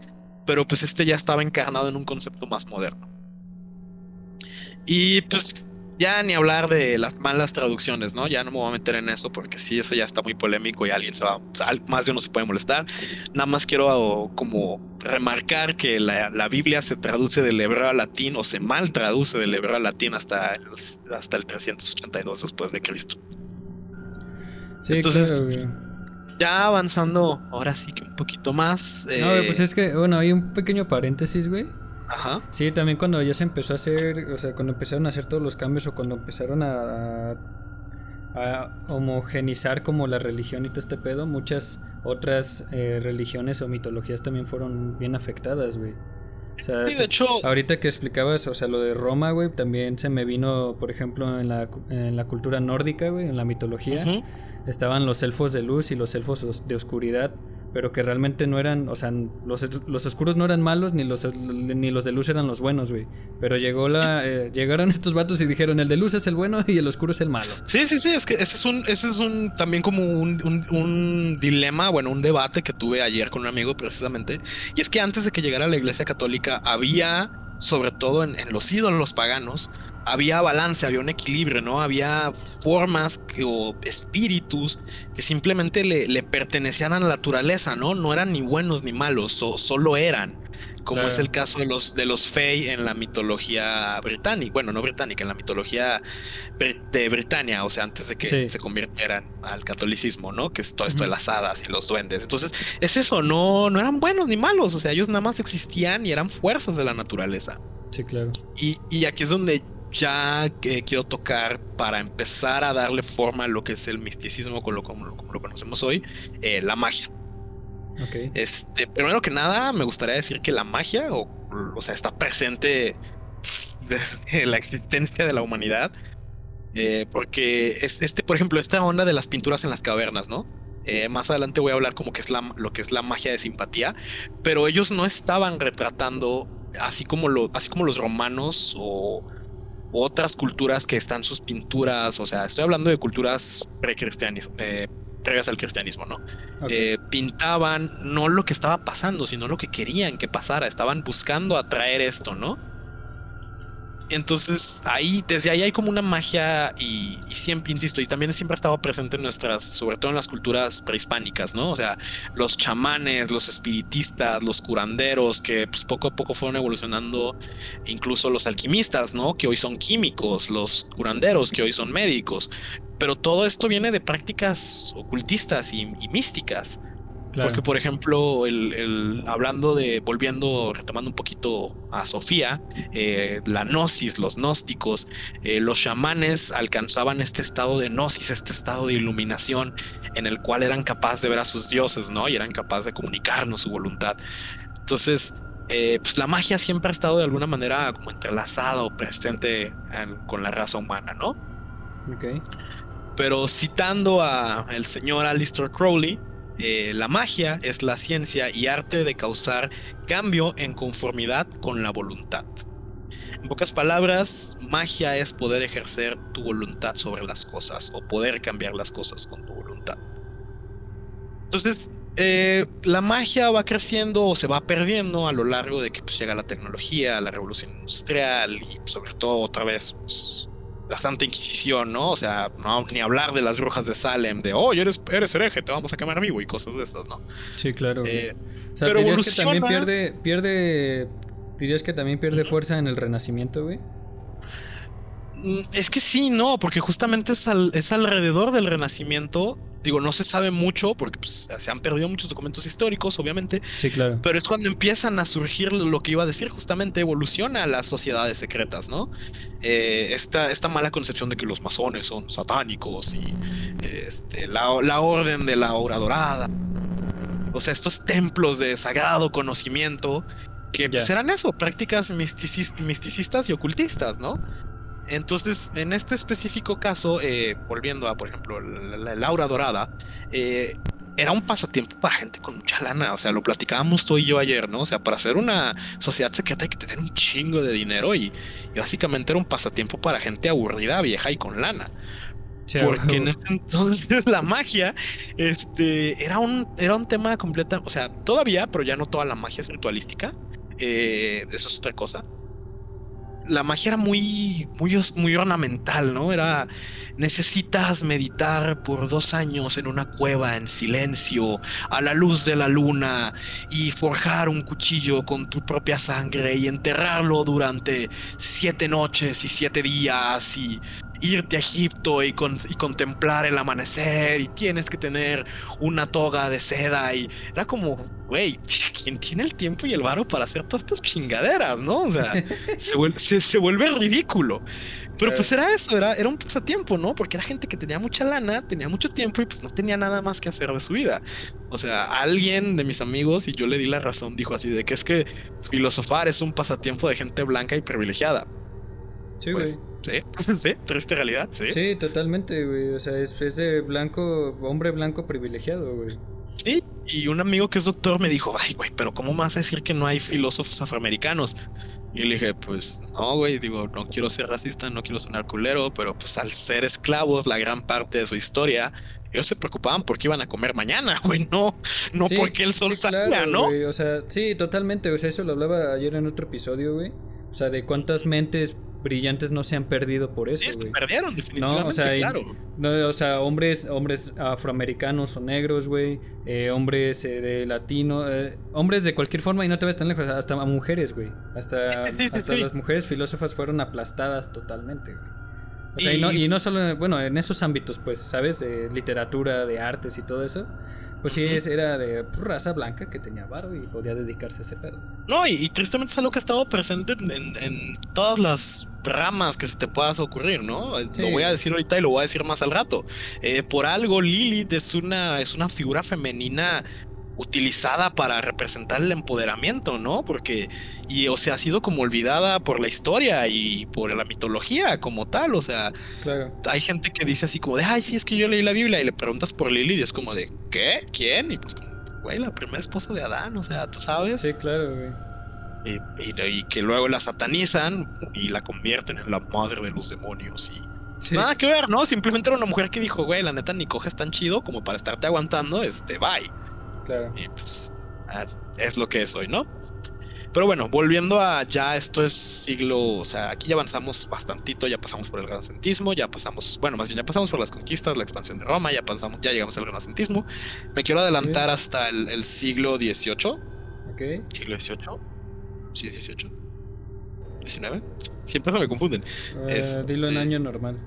Speaker 2: pero pues este ya estaba encarnado en un concepto más moderno. Y pues ya ni hablar de las malas traducciones, ¿no? Ya no me voy a meter en eso porque sí, eso ya está muy polémico y alguien se va, o sea, más de uno se puede molestar. Nada más quiero como remarcar que la, la Biblia se traduce del hebreo al latín o se mal traduce del hebreo al latín hasta el, hasta el 382 después de Cristo.
Speaker 1: Sí,
Speaker 2: Entonces,
Speaker 1: claro.
Speaker 2: Ya avanzando, ahora sí que un poquito más.
Speaker 1: No, güey,
Speaker 2: eh,
Speaker 1: pues es que, bueno, hay un pequeño paréntesis, güey.
Speaker 2: Ajá.
Speaker 1: Sí, también cuando ya se empezó a hacer, o sea, cuando empezaron a hacer todos los cambios o cuando empezaron a, a homogenizar como la religión y todo este pedo, muchas otras eh, religiones o mitologías también fueron bien afectadas, güey. O sea,
Speaker 2: Sí, de hecho,
Speaker 1: ahorita que explicabas, o sea, lo de Roma, güey, también se me vino, por ejemplo, en la, en la cultura nórdica, güey, en la mitología, estaban los elfos de luz y los elfos os- de oscuridad, pero que realmente no eran, o sea, los, los oscuros no eran malos ni los, ni los de luz eran los buenos, güey. Pero llegó la, [LAUGHS] eh, llegaron estos vatos y dijeron, el de luz es el bueno y el oscuro es el malo.
Speaker 2: Sí, sí, sí, es que ese es un, ese es un también como un, un- un dilema, bueno, un debate que tuve ayer con un amigo precisamente. Y es que antes de que llegara la iglesia católica había, sobre todo en, en los ídolos paganos, había balance, había un equilibrio, ¿no? Había formas que, o espíritus que simplemente le, le pertenecían a la naturaleza, ¿no? No eran ni buenos ni malos, so- solo eran. Como
Speaker 1: Claro.
Speaker 2: es el caso de los, de los Fey en la mitología británica, bueno, no británica, en la mitología de Britania, o sea, antes de que
Speaker 1: Sí.
Speaker 2: se convirtieran al catolicismo, ¿no? Que es todo esto de las hadas y los duendes. Entonces, es eso, no, no eran buenos ni malos, o sea, ellos nada más existían y eran fuerzas de la naturaleza.
Speaker 1: Sí, claro.
Speaker 2: Y, y aquí es donde ya eh, quiero tocar para empezar a darle forma a lo que es el misticismo como lo, como lo- como lo conocemos hoy, eh, la magia.
Speaker 1: Ok.
Speaker 2: Este, primero que nada, me gustaría decir que la magia, o, o sea, está presente desde la existencia de la humanidad. eh, porque es, este, por ejemplo, esta onda de las pinturas en las cavernas, ¿no? Eh, más adelante voy a hablar como que es la, lo que es la magia de simpatía, pero ellos no estaban retratando así como, lo, así como los romanos o otras culturas que están sus pinturas, o sea, estoy hablando de culturas precristianismo, eh, previas al cristianismo, ¿no? eh, pintaban no lo que estaba pasando, sino lo que querían que pasara. Estaban buscando atraer esto, ¿no? Entonces ahí, desde ahí hay como una magia y, y siempre, insisto, y también siempre ha estado presente en nuestras, sobre todo en las culturas prehispánicas, ¿no? O sea, los chamanes, los espiritistas, los curanderos, que pues, poco a poco fueron evolucionando, incluso los alquimistas, ¿no? Que hoy son químicos, los curanderos, que hoy son médicos. Pero todo esto viene de prácticas ocultistas y, y místicas.
Speaker 1: Claro.
Speaker 2: Porque, por ejemplo, el, el- hablando de, volviendo, retomando un poquito a Sofía, eh, la gnosis, los gnósticos, eh, los chamanes alcanzaban este estado de gnosis, este estado de iluminación, en el cual eran capaces de ver a sus dioses, ¿no? Y eran capaces de comunicarnos su voluntad. Entonces, eh, pues la magia siempre ha estado de alguna manera como entrelazada o presente en- con la raza humana, ¿no?
Speaker 1: Ok.
Speaker 2: Pero citando a el señor Alistair Crowley, eh, la magia es la ciencia y arte de causar cambio en conformidad con la voluntad. En pocas palabras, magia es poder ejercer tu voluntad sobre las cosas o poder cambiar las cosas con tu voluntad. Entonces, eh, la magia va creciendo o se va perdiendo a lo largo de que pues, llega la tecnología, la revolución industrial y sobre todo otra vez pues, la Santa Inquisición, ¿no? O sea, no, ni hablar de las brujas de Salem, de, oh, eres, eres hereje, te vamos a quemar vivo y cosas de esas, ¿no?
Speaker 1: Sí, claro.
Speaker 2: Eh,
Speaker 1: o sea,
Speaker 2: pero
Speaker 1: dirías que también pierde, pierde, dirías que también pierde fuerza en el Renacimiento, güey.
Speaker 2: Mm, es que sí, no, porque justamente es, al- es alrededor del Renacimiento. Digo, no se sabe mucho porque pues, se han perdido muchos documentos históricos, obviamente,
Speaker 1: Sí, claro.
Speaker 2: pero es cuando empiezan a surgir lo que iba a decir, justamente evoluciona las sociedades secretas, ¿no? Eh, esta, esta mala concepción de que los masones son satánicos y este, la, la orden de la hora dorada. O sea, estos templos de sagrado conocimiento que pues, eran eso, prácticas misticis- misticistas y ocultistas, ¿no? Entonces, en este específico caso, eh, volviendo a, por ejemplo, la, la- la aura dorada, eh, era un pasatiempo para gente con mucha lana. O sea, lo platicábamos tú y yo ayer, ¿no? O sea, para hacer una sociedad secreta hay que tener un chingo de dinero y, y básicamente era un pasatiempo para gente aburrida, vieja y con lana. Porque en ese entonces [LAUGHS] la magia este, era, un, era un tema completo, o sea, todavía, pero ya no toda la magia es ritualística. Eh, eso es otra cosa. La magia era muy, muy, muy ornamental, ¿no? Era, necesitas meditar por dos años en una cueva en silencio, a la luz de la luna, y forjar un cuchillo con tu propia sangre y enterrarlo durante siete noches y siete días y irte a Egipto y, contemplar el amanecer y tienes que tener una toga de seda y era como, güey, [LAUGHS] ¿quién tiene el tiempo y el varo para hacer todas estas chingaderas, no? O sea, [LAUGHS] se, vuelve, ridículo. Pero pues era eso, era, era un pasatiempo, ¿no? Porque era gente que tenía mucha lana, tenía mucho tiempo y pues no tenía nada más que hacer de su vida. O sea, alguien de mis amigos, y yo le di la razón, dijo así, de que es que filosofar es un pasatiempo de gente blanca y privilegiada.
Speaker 1: Sí, pues,
Speaker 2: Sí, [LAUGHS] sí, triste realidad, sí.
Speaker 1: Sí, totalmente, güey. O sea, es, de blanco, hombre blanco privilegiado, güey.
Speaker 2: Sí, y un amigo que es doctor me dijo, ay, güey, pero ¿cómo vas a decir que no hay filósofos afroamericanos? Y le dije, pues no, güey, digo, no quiero ser racista, no quiero sonar culero, pero pues al ser esclavos la gran parte de su historia, ellos se preocupaban porque iban a comer mañana, [LAUGHS] güey, no, no porque el sol salía, ¿no?
Speaker 1: O sea, sí, totalmente, o sea, eso lo hablaba ayer en otro episodio, güey. O sea, de cuántas mentes brillantes no se han perdido por eso,
Speaker 2: sí, se perdieron, definitivamente, no, o sea, claro.
Speaker 1: no, o sea, hombres, hombres afroamericanos o negros, güey, eh, hombres eh, de latino, eh, hombres de cualquier forma, y no te ves tan lejos, hasta mujeres, güey. Hasta, [LAUGHS] hasta las mujeres filósofas fueron aplastadas totalmente, güey. O sea, y, no, y no solo, bueno, en esos ámbitos, pues, ¿sabes? Literatura, de artes y todo eso. Pues sí, era de raza blanca que tenía varo y podía dedicarse a ese pedo.
Speaker 2: No, y, tristemente es algo que ha estado presente en, todas las ramas que se te puedas ocurrir, ¿no? Lo voy a decir ahorita y lo voy a decir más al rato. Eh, por algo, Lilith es una, es una figura femenina utilizada para representar el empoderamiento, ¿no? Porque, y o sea, ha sido como olvidada por la historia y por la mitología como tal, o sea, hay gente que dice así como de, ay, sí, es que yo leí la Biblia y le preguntas por Lili y es como de, ¿qué? ¿Quién? Y pues como, güey, la primera esposa de Adán, o sea, tú sabes.
Speaker 1: Sí, claro, güey.
Speaker 2: Y, que luego la satanizan y la convierten en la madre de los demonios y... Nada que ver, ¿no? Simplemente era una mujer que dijo, güey, la neta ni coges tan chido como para estarte aguantando, este, bye.
Speaker 1: Claro.
Speaker 2: Y pues ah, es lo que es hoy, ¿no? Pero bueno, volviendo a ya esto es siglo, o sea, aquí ya avanzamos bastantito, ya pasamos por el renacentismo, ya pasamos, bueno, más bien ya pasamos por las conquistas, la expansión de Roma, ya pasamos, ya llegamos al renacentismo. Me quiero adelantar hasta el, siglo XVIII.
Speaker 1: Ok.
Speaker 2: Siglo XVIII. Sí, XVIII. 19. Siempre se me confunden.
Speaker 1: Uh, dilo en año normal.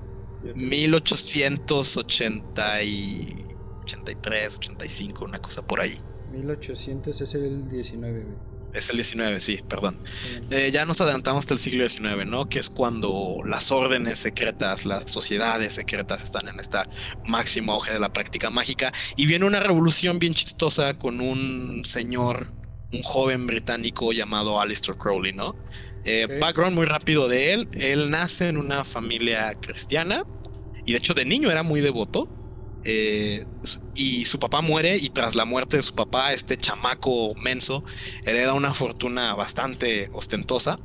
Speaker 2: 1880 y 83, 85, una cosa por ahí.
Speaker 1: 1800 es el 19,
Speaker 2: Es el 19, sí, perdón. Eh, ya nos adelantamos hasta el siglo XIX, ¿no? Que es cuando las órdenes secretas, las sociedades secretas están en esta máximo auge de la práctica mágica. Y viene una revolución bien chistosa con un señor, un joven británico llamado Alistair Crowley, ¿no? Eh, background muy rápido de él. Él nace en una familia cristiana y de hecho de niño era muy devoto. Eh, y su papá muere y tras la muerte de su papá, este chamaco menso hereda una fortuna bastante ostentosa.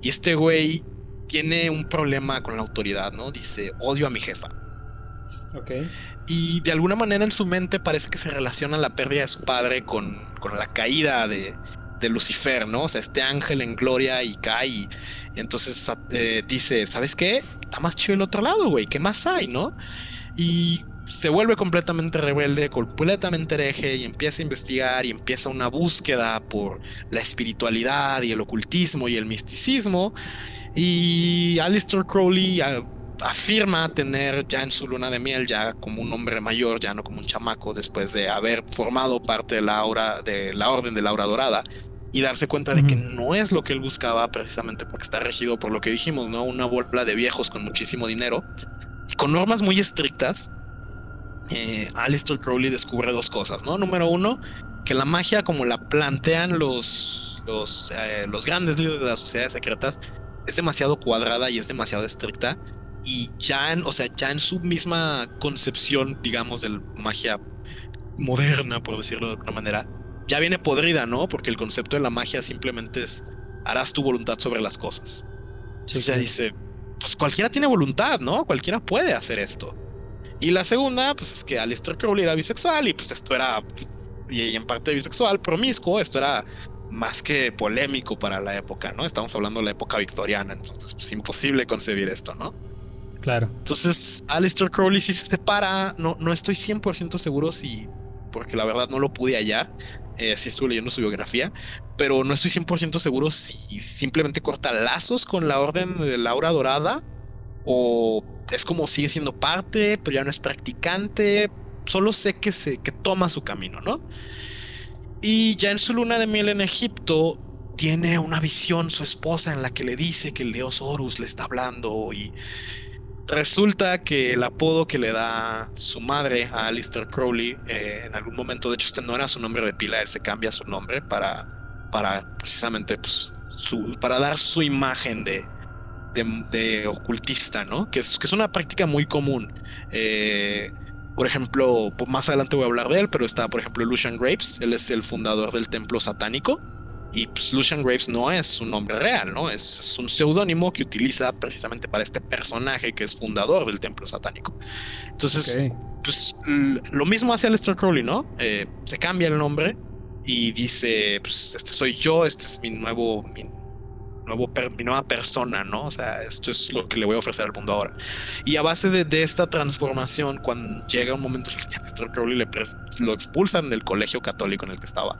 Speaker 2: Y este güey tiene un problema con la autoridad, ¿no? Dice, odio a mi jefa.
Speaker 1: Ok.
Speaker 2: Y de alguna manera en su mente parece que se relaciona la pérdida de su padre con, con la caída de, de, Lucifer, ¿no? O sea, este ángel en gloria y cae. Y, entonces eh, dice, ¿sabes qué? Está más chido el otro lado, güey. ¿Qué más hay, no? Y se vuelve completamente rebelde, completamente hereje y empieza a investigar y empieza una búsqueda por la espiritualidad y el ocultismo y el misticismo. Y Alistair Crowley afirma tener ya en su luna de miel, ya como un hombre mayor, ya no como un chamaco, después de haber formado parte de la, aura, de la Orden de la Aura Dorada, y darse cuenta de que no es lo que él buscaba, precisamente porque está regido por lo que dijimos, ¿no? Una bola de viejos con muchísimo dinero, y con normas muy estrictas, eh, Alistair Crowley descubre dos cosas, ¿no? Número uno, que la magia como la plantean los, los, eh, los grandes líderes de las sociedades secretas es demasiado cuadrada y es demasiado estricta y ya en, o sea, ya en su misma concepción, digamos, de magia moderna, por decirlo de alguna manera, ya viene podrida, ¿no? Porque el concepto de la magia simplemente es harás tu voluntad sobre las cosas. o sea, dice, pues cualquiera tiene voluntad, ¿no? Cualquiera puede hacer esto. Y la segunda, pues es que Alistair Crowley era bisexual y pues esto era, y en parte bisexual, promiscuo, esto era más que polémico para la época, ¿no? Estamos hablando de la época victoriana, entonces pues imposible concebir esto, ¿no?
Speaker 1: Claro.
Speaker 2: Entonces, Alistair Crowley sí se separa, no, no estoy 100% seguro si, porque la verdad no lo pude hallar, eh, si estuve leyendo su biografía, pero no estoy 100% seguro si simplemente corta lazos con la Orden de Laura Dorada o es como sigue siendo parte, pero ya no es practicante. Solo sé que, se, que toma su camino, ¿no? Y ya en su luna de miel en Egipto tiene una visión su esposa en la que le dice que el dios Horus le está hablando y resulta que el apodo que le da su madre a Alistair Crowley eh, en algún momento, de hecho este no era su nombre de pila, él se cambia su nombre para, para precisamente pues, su, para dar su imagen de, de, ocultista, ¿no? Que es, que es una práctica muy común. Eh, por ejemplo, más adelante voy a hablar de él, pero está, por ejemplo, Lucian Graves, él es el fundador del templo satánico. Y pues, Lucian Graves no es un nombre real, ¿no? Es, un seudónimo que utiliza precisamente para este personaje que es fundador del templo satánico. Entonces, pues lo mismo hace Aleister Crowley, ¿no? Eh, se cambia el nombre y dice, pues este soy yo, este es mi nuevo, nuevo mi nueva persona, ¿no? O sea, esto es lo que le voy a ofrecer al mundo ahora. Y a base de, esta transformación, cuando llega un momento en el que a Mr. Crowley le lo expulsan del colegio católico en el que estaba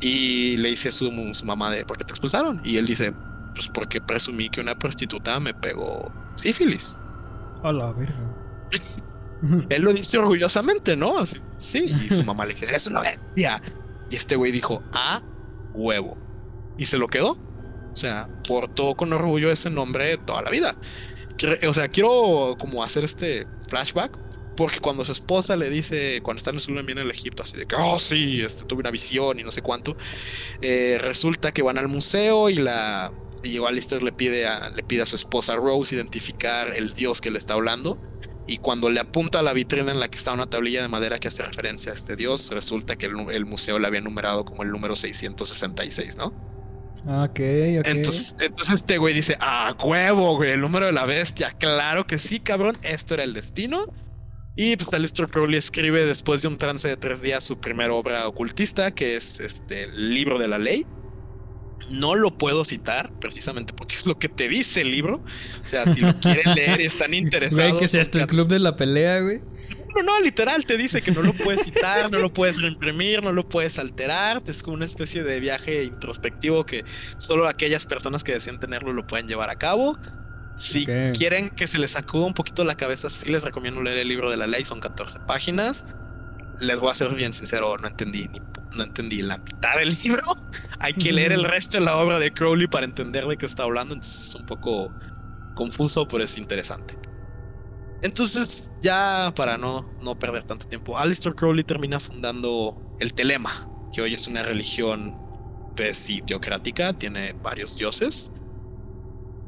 Speaker 2: y le dice a su, mamá de, ¿por qué te expulsaron? Y él dice, pues porque presumí que una prostituta me pegó sífilis.
Speaker 1: A la verga. [LAUGHS]
Speaker 2: Él lo dice orgullosamente, ¿no? sí, y su mamá le dice, es una bestia. Y este güey dijo, a huevo. Y se lo quedó. O sea, portó con orgullo ese nombre toda la vida. O sea, quiero como hacer este flashback. Porque cuando su esposa le dice, cuando está en en el Egipto, así de que, oh sí, este, tuve una visión y no sé cuánto, eh, resulta que van al museo y la y Alistair le pide a, le pide a su esposa Rose identificar el dios que le está hablando. Y cuando le apunta a la vitrina en la que está una tablilla de madera que hace referencia a este dios, resulta que el, el museo le había numerado como el número 666, ¿no?
Speaker 1: Ok, ok.
Speaker 2: Entonces, entonces este güey dice, ah, huevo, güey, el número de la bestia. Claro que sí, cabrón, esto era el destino. Y pues Aleister Crowley escribe después de un trance de tres días su primera obra ocultista, que es este el libro de la ley. No lo puedo citar, precisamente porque es lo que te dice el libro. O sea, si lo quieren leer y están [LAUGHS] interesados.
Speaker 1: Güey, que es esto el club de la pelea, güey.
Speaker 2: No, no, literal, te dice que no lo puedes citar, no lo puedes reimprimir, no lo puedes alterar. Es como una especie de viaje introspectivo que solo aquellas personas que deseen tenerlo lo pueden llevar a cabo. Si quieren que se les sacuda un poquito la cabeza, sí les recomiendo leer el libro de la ley, son 14 páginas. Les voy a ser bien sincero, no entendí ni no entendí la mitad del libro. Hay que leer el resto de la obra de Crowley para entender de qué está hablando, entonces es un poco confuso, pero es interesante. Entonces, ya para no, no perder tanto tiempo, Alistair Crowley termina fundando el Telema, que hoy es una religión, pues tiene varios dioses.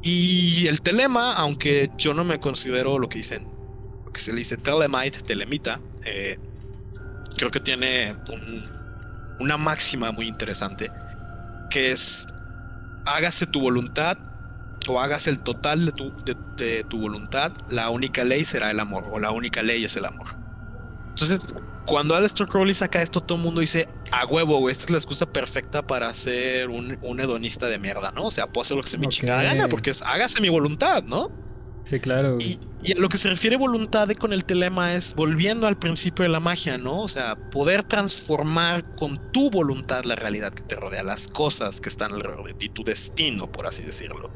Speaker 2: Y el Telema, aunque yo no me considero lo que dicen, lo que se le dice Telemite, Telemita, eh, creo que tiene una máxima muy interesante, que es hágase tu voluntad hagas el total de tu, de, tu voluntad, la única ley será el amor, o la única ley es el amor. Entonces, cuando Aleister Crowley saca esto, todo el mundo dice, a huevo, güey, esta es la excusa perfecta para ser un, un hedonista de mierda, ¿no? O sea, puedo hacer lo que se me chingada gana, porque es hágase mi voluntad, ¿no?
Speaker 1: Sí, claro.
Speaker 2: Y, y, a lo que se refiere voluntad con el telema es volviendo al principio de la magia, ¿no? O sea, poder transformar con tu voluntad la realidad que te rodea, las cosas que están alrededor de ti, tu destino, por así decirlo.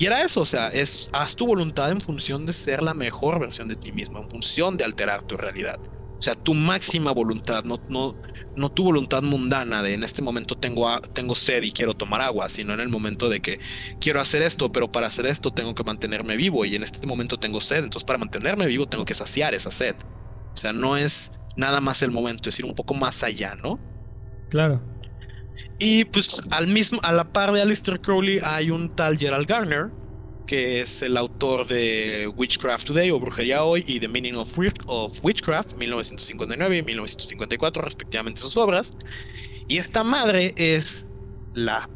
Speaker 2: Y era eso, o sea, es haz tu voluntad en función de ser la mejor versión de ti mismo, en función de alterar tu realidad. O sea, tu máxima voluntad, no, no, no tu voluntad mundana de en este momento tengo, tengo sed y quiero tomar agua, sino en el momento de que quiero hacer esto, pero para hacer esto tengo que mantenerme vivo y en este momento tengo sed, entonces para mantenerme vivo tengo que saciar esa sed. O sea, no es nada más el momento, es ir un poco más allá, ¿no?
Speaker 1: Claro.
Speaker 2: Y pues al mismo, a la par de Alistair Crowley hay un tal Gerald Garner, que es el autor de Witchcraft Today o Brujería Hoy y The Meaning of, Witchcraft, 1959 y 1954, respectivamente sus obras. Y esta madre es la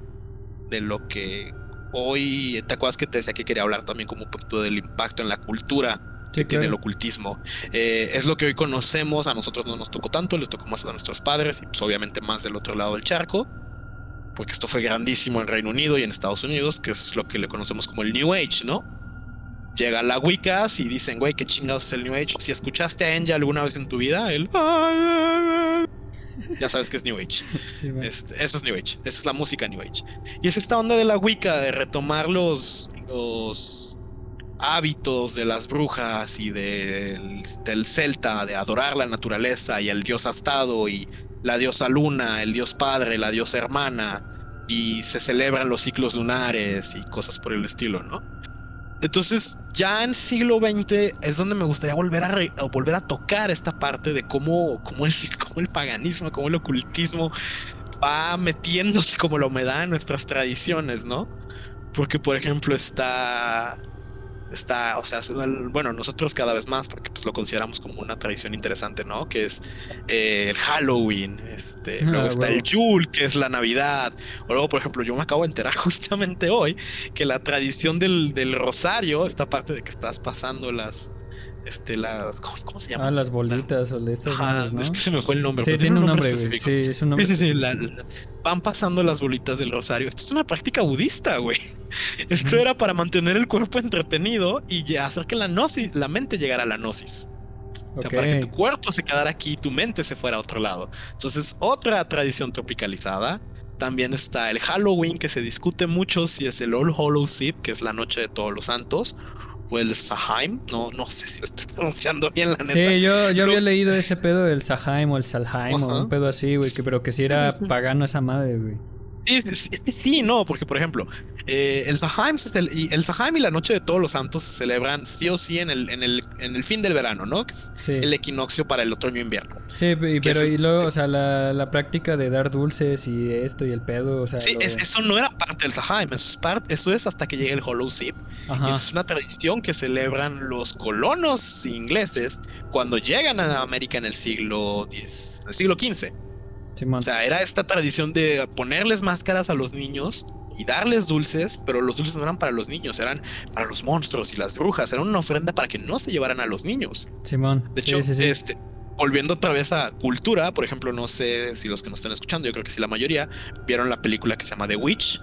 Speaker 2: de lo que hoy, ¿te acuerdas que te decía que quería hablar también como del impacto en la cultura que tiene el ocultismo. Eh, es lo que hoy conocemos, a nosotros no nos tocó tanto, les tocó más a nuestros padres y pues obviamente más del otro lado del charco, porque esto fue grandísimo en Reino Unido y en Estados Unidos, que es lo que le conocemos como el New Age, ¿no? Llega la Wicca y dicen, güey, qué chingados es el New Age. Si escuchaste a Enya alguna vez en tu vida, él... Ya sabes que es New Age. [LAUGHS] Este, eso es New Age. Esa es la música New Age. Y es esta onda de la Wicca, de retomar los, los hábitos de las brujas y del celta, de adorar la naturaleza y el dios astado y la diosa luna, el dios padre, la diosa hermana, y se celebran los ciclos lunares y cosas por el estilo, ¿no? Entonces, ya en siglo XX es donde me gustaría volver a, volver a tocar esta parte de cómo, cómo, el, [LAUGHS] cómo el paganismo, cómo el ocultismo va metiéndose como la humedad en nuestras tradiciones, ¿no? Porque, por ejemplo, está está, o sea, bueno, nosotros cada vez más, porque pues lo consideramos como una tradición interesante, ¿no? Que es eh, el Halloween, este, ah, luego está el Yule, que es la Navidad, o luego, por ejemplo, yo me acabo de enterar [LAUGHS] justamente hoy que la tradición del, del rosario, esta parte de que estás pasando las, este, las, ¿cómo, se llama?
Speaker 1: Ah, las bolitas o de estas
Speaker 2: ah, ¿no? Es que se me fue el nombre.
Speaker 1: Sí, tiene un nombre, Sí, es un nombre.
Speaker 2: Sí, sí, sí. van pasando las bolitas del rosario. Esto es una práctica budista, güey. [LAUGHS] Esto era para mantener el cuerpo entretenido y hacer que la gnosis, la mente llegara a la gnosis. O sea, para que tu cuerpo se quedara aquí y tu mente se fuera a otro lado. Entonces, otra tradición tropicalizada. También está el Halloween, que se discute mucho si es el All Hallows Eve, que es la noche de todos los santos, o el Sahaim, no, no sé si lo estoy [LAUGHS] pronunciando bien la neta.
Speaker 1: Sí, yo, yo había leído ese pedo del Sahaim o el Salheim o un pedo así, güey, que, pero que si era pagano esa madre, güey.
Speaker 2: Sí, sí, no, porque por ejemplo, eh, el Sahaim el, y el y la Noche de Todos los Santos se celebran sí o sí en el, en el, en el fin del verano, ¿no? Que es el equinoccio para el otoño-invierno.
Speaker 1: Sí, pero y luego, o sea, la, la, práctica de dar dulces y esto y el pedo, o sea.
Speaker 2: Sí, eso no era parte del Sahaim, eso es, parte, eso es hasta que llegue el Hollow Sip. Es una tradición que celebran los colonos ingleses cuando llegan a América en el siglo X, en el siglo XV. O sea, era esta tradición de ponerles máscaras a los niños y darles dulces, pero los dulces no eran para los niños, eran para los monstruos y las brujas. Era una ofrenda para que no se llevaran a los niños.
Speaker 1: Simón.
Speaker 2: De hecho, este, volviendo otra vez a cultura, por ejemplo, no sé si los que nos están escuchando, yo creo que sí la mayoría, vieron la película que se llama The Witch.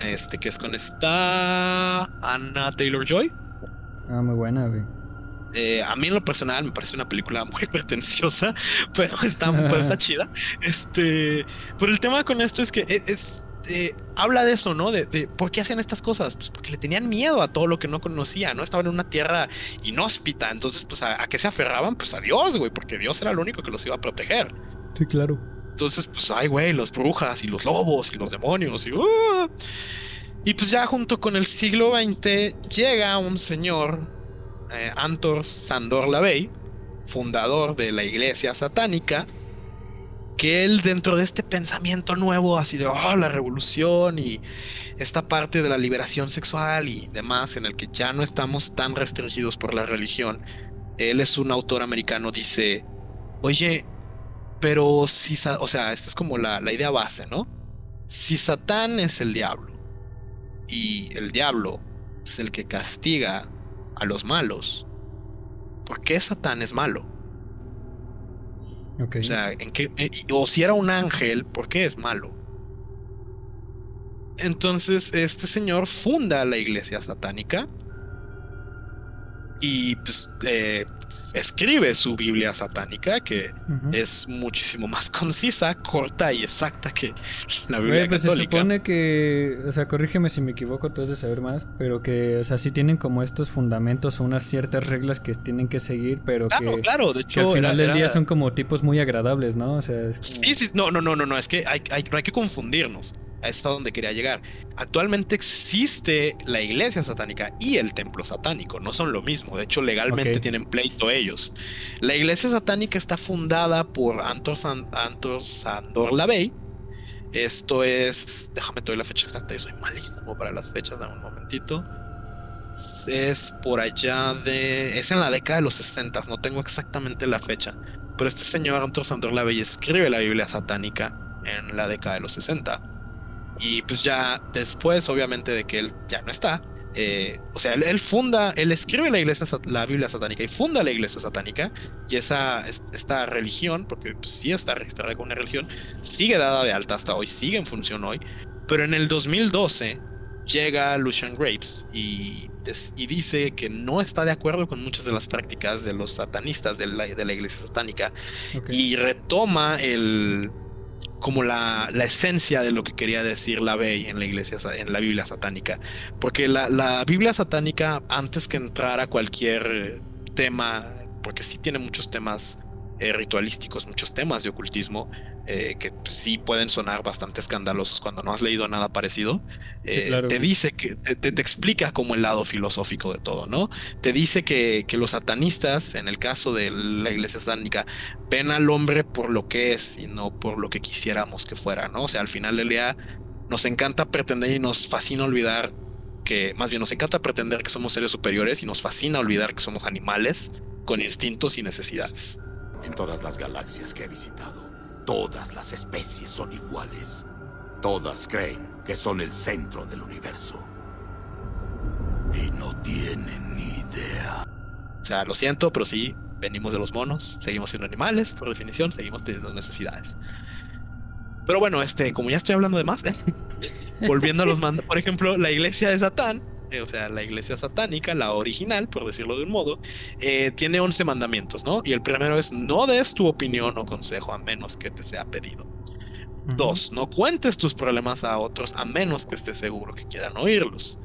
Speaker 2: Este, que es con esta Anna Taylor Joy.
Speaker 1: Ah, muy buena, güey.
Speaker 2: Eh, a mí en lo personal me parece una película [LAUGHS] muy pretenciosa, pero está, pero está chida. Este, pero el tema con esto es que e, es, eh, habla de eso, ¿no? De, por qué hacían estas cosas. Pues porque le tenían miedo a todo lo que no conocía, ¿no? Estaban en una tierra inhóspita, entonces, pues a, qué se aferraban, pues a Dios, güey, porque Dios era el único que los iba a proteger.
Speaker 1: Sí, claro.
Speaker 2: Entonces, pues, ay, güey, los brujas y los lobos y los demonios y. Uh. y pues ya junto con el siglo XX llega un señor eh, Antor Sandor Lavey, fundador de la iglesia satánica, que él dentro de este pensamiento nuevo así de oh, la revolución y esta parte de la liberación sexual y demás en el que ya no estamos tan restringidos por la religión, él es un autor americano, dice, oye, pero si, o sea, esta es como la, la idea base, ¿no? Si Satán es el diablo y el diablo es el que castiga a los malos. ¿Por qué Satán es malo? O sea, ¿en qué, eh, o si era un ángel, ¿por qué es malo? Entonces, este señor funda la iglesia satánica y pues eh, escribe su Biblia satánica, que es muchísimo más [LAUGHS] concisa, corta y exacta que la Biblia
Speaker 1: pues
Speaker 2: católica.
Speaker 1: Se supone que, o sea, corrígeme si me equivoco, tú has de saber más, pero que, o sea, sí tienen como estos fundamentos, unas ciertas reglas que tienen que seguir, pero
Speaker 2: claro,
Speaker 1: que,
Speaker 2: claro, de hecho,
Speaker 1: al final del día son como tipos muy agradables, ¿no? O sea,
Speaker 2: Sí, sí, no, no, no, no, no, es que hay, hay, no hay que confundirnos es a donde quería llegar. Actualmente existe la iglesia satánica y el templo satánico, no son lo mismo, de hecho legalmente tienen pleito ellos. La iglesia satánica está fundada por Antor, Sandor Lavey Esto es, déjame te la fecha exacta, yo soy malísimo para las fechas, dame un momentito. Es por allá de, es en la década de los 60, no tengo exactamente la fecha, pero este señor Arthur Sandor Lavey escribe la Biblia satánica en la década de los 60. Y pues ya después, obviamente, de que él ya no está, eh, o sea, él, funda, él escribe la iglesia, la Biblia satánica y funda la iglesia satánica y esa, esta religión, porque pues, sí está registrada como una religión, sigue dada de alta hasta hoy, sigue en función hoy, pero en el 2012 llega Lucian Graves y, y dice que no está de acuerdo con muchas de las prácticas de los satanistas de la, de la iglesia satánica y retoma el, como la, esencia de lo que quería decir la Bey en la iglesia, en la Biblia satánica. Porque la, la Biblia satánica, antes que entrar a cualquier tema, porque sí tiene muchos temas eh, ritualísticos, muchos temas de ocultismo eh, que sí pueden sonar bastante escandalosos cuando no has leído nada parecido. Eh, te dice que te, explica como el lado filosófico de todo, ¿no? Te dice que, que, los satanistas, en el caso de la iglesia satánica, ven al hombre por lo que es y no por lo que quisiéramos que fuera, ¿no? O sea, al final del día nos encanta pretender y nos fascina olvidar que, más bien nos encanta pretender que somos seres superiores y nos fascina olvidar que somos animales con instintos y necesidades.
Speaker 5: En todas las galaxias que he visitado, todas las especies son iguales. Todas creen que son el centro del universo. Y no tienen ni idea.
Speaker 2: O sea, lo siento, pero sí, venimos de los monos, seguimos siendo animales, por definición, seguimos teniendo necesidades. Pero bueno, este, como ya estoy hablando de más, [LAUGHS] volviendo a los mandos, por ejemplo, la iglesia de Satán o sea, la iglesia satánica, la original, por decirlo de un modo, eh, tiene 11 mandamientos, ¿no? Y el primero es no des tu opinión o consejo a menos que te sea pedido. Dos, no cuentes tus problemas a otros a menos que estés seguro que quieran oírlos.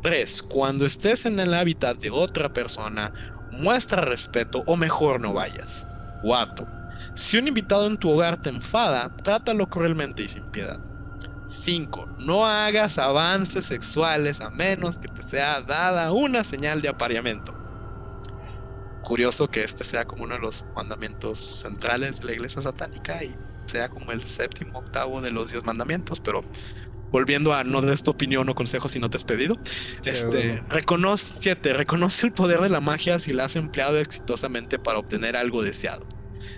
Speaker 2: Tres, cuando estés en el hábitat de otra persona, muestra respeto o mejor no vayas. Cuatro, si un invitado en tu hogar te enfada, trátalo cruelmente y sin piedad. 5. No hagas avances sexuales a menos que te sea dada una señal de apareamiento. Curioso que este sea como uno de los mandamientos centrales de la iglesia satánica y sea como el séptimo octavo de los diez mandamientos, pero volviendo a no des tu opinión o consejo si no te has pedido. este, reconoce, siete, reconoce el poder de la magia si la has empleado exitosamente para obtener algo deseado.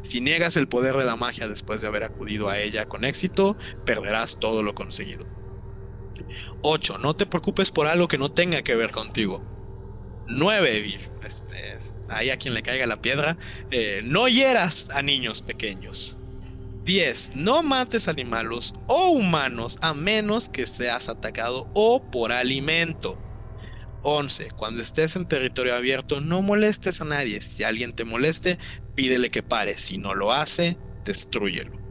Speaker 2: Si niegas el poder de la magia después de haber acudido a ella con éxito, perderás todo lo conseguido. 8. No te preocupes por algo que no tenga que ver contigo. 9. Este, ahí a quien le caiga la piedra. Eh, no hieras a niños pequeños. 10. No mates animales o humanos a menos que seas atacado o por alimento. 11. Cuando estés en territorio abierto, no molestes a nadie. Si alguien te moleste, pídele que pare. Si no lo hace, destruyelo.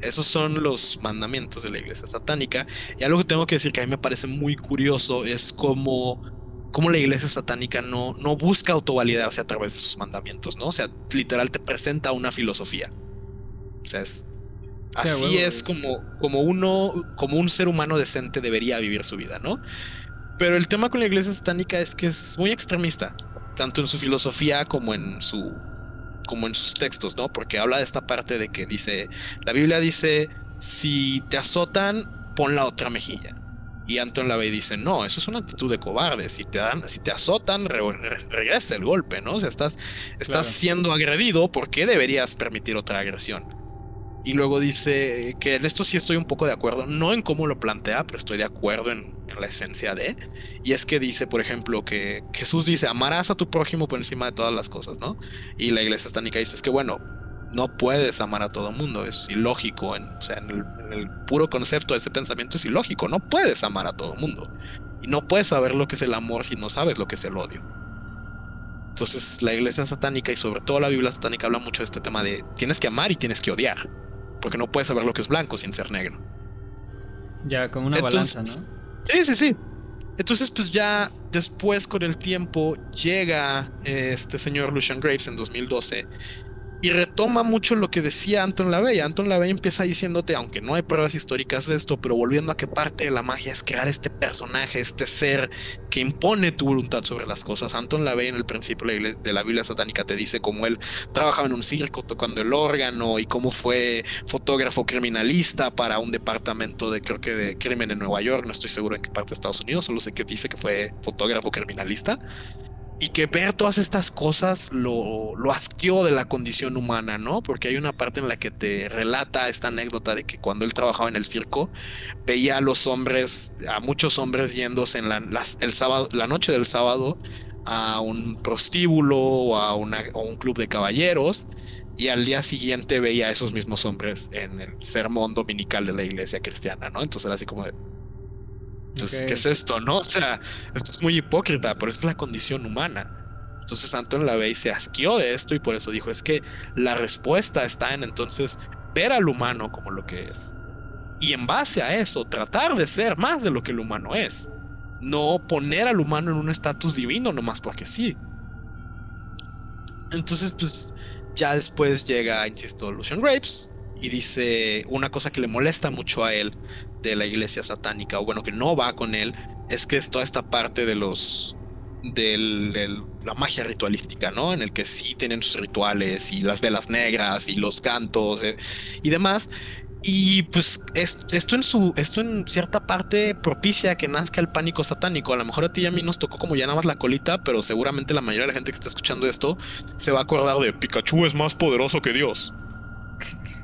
Speaker 2: Esos son los mandamientos de la iglesia satánica. Y algo que tengo que decir que a mí me parece muy curioso es cómo, cómo la iglesia satánica no, no busca autovalidarse a través de sus mandamientos, ¿no? O sea, literal te presenta una filosofía. O sea, es, así es como, como uno, como un ser humano decente debería vivir su vida, ¿no? Pero el tema con la iglesia satánica es que es muy extremista, tanto en su filosofía como en su como en sus textos, ¿no? Porque habla de esta parte de que dice, la Biblia dice, si te azotan, pon la otra mejilla. Y Anton Lavey dice, no, eso es una actitud de cobarde. Si te dan, si te azotan, regresa el golpe, ¿no? O sea, estás, estás siendo agredido, ¿por qué deberías permitir otra agresión? Y luego dice que en esto sí estoy un poco de acuerdo, no en cómo lo plantea, pero estoy de acuerdo en, la esencia de. Y es que dice, por ejemplo, que Jesús dice, amarás a tu prójimo por encima de todas las cosas, ¿no? Y la iglesia estánica dice, es que bueno, no puedes amar a todo el mundo, es ilógico, en, o sea, en el, puro concepto de ese pensamiento es ilógico, no puedes amar a todo el mundo. Y no puedes saber lo que es el amor si no sabes lo que es el odio. Entonces la iglesia satánica y sobre todo la Biblia satánica habla mucho de este tema de tienes que amar y tienes que odiar porque no puedes saber lo que es blanco sin ser negro.
Speaker 1: Ya, como una balanza, ¿no?
Speaker 2: Sí, sí, sí. Entonces, pues ya después con el tiempo llega este señor Lucian Graves en 2012 y retoma mucho lo que decía Anton LaVey. Anton LaVey empieza diciéndote, aunque no hay pruebas históricas de esto, pero volviendo a que parte de la magia es crear este personaje, este ser que impone tu voluntad sobre las cosas. Anton LaVey en el principio de la Biblia satánica te dice cómo él trabajaba en un circo tocando el órgano y cómo fue fotógrafo criminalista para un departamento de creo que de crimen en Nueva York, no estoy seguro en qué parte de Estados Unidos, solo sé que dice que fue fotógrafo criminalista y que ver todas estas cosas lo, lo asqueó de la condición humana, ¿no? Porque hay una parte en la que te relata esta anécdota de que cuando él trabajaba en el circo, veía a los hombres, a muchos hombres yéndose en la, el sábado, la noche del sábado a un prostíbulo o a, una, o un club de caballeros y al día siguiente veía a esos mismos hombres en el sermón dominical de la iglesia cristiana, ¿no? Entonces era así como de, entonces, ¿qué es esto, no? O sea, esto es muy hipócrita, pero es la condición humana. Entonces Anton LaVey se asqueó de esto y por eso dijo, es que la respuesta está en entonces ver al humano como lo que es. Y en base a eso, tratar de ser más de lo que el humano es. No poner al humano en un estatus divino nomás porque sí. Entonces, pues, ya después llega, insisto, Lucian Graves y dice una cosa que le molesta mucho a él de la iglesia satánica, o bueno, que no va con él, es que es toda esta parte de los de la magia ritualística, ¿no? En el que sí tienen sus rituales y las velas negras y los cantos eh, y demás. Y pues esto en su, esto en cierta parte propicia que nazca el pánico satánico. A lo mejor a ti y a mí nos tocó como ya nada más la colita, pero seguramente la mayoría de la gente que está escuchando esto se va a acordar de Pikachu es más poderoso que Dios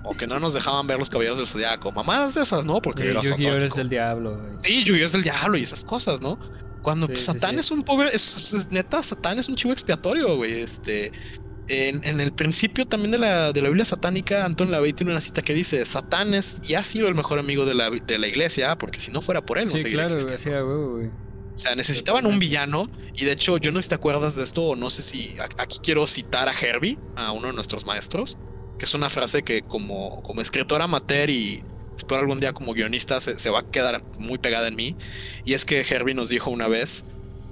Speaker 2: o que no nos dejaban ver los caballeros del zodiaco. Mamadas de esas, ¿no? Porque
Speaker 1: era Yu-Gi-Oh es el diablo.
Speaker 2: Sí, Yu-Gi-Oh es el diablo y esas cosas, ¿no? Cuando pues, Satán es un pobre, es, neta, Satán es un chivo expiatorio, güey. Este, en, el principio también de la, de la Biblia satánica, Anton Lavey tiene una cita que dice: Satán es y ha sido el mejor amigo de la, de la iglesia, porque si no fuera por él, no
Speaker 1: sí, claro, güey.
Speaker 2: O sea, necesitaban un villano. Y de hecho, yo no sé si te acuerdas de esto, o no sé si aquí quiero citar a Herbie, a uno de nuestros maestros que es una frase que como, como escritor amateur y espero algún día como guionista se, va a quedar muy pegada en mí. Y es que Herbie nos dijo una vez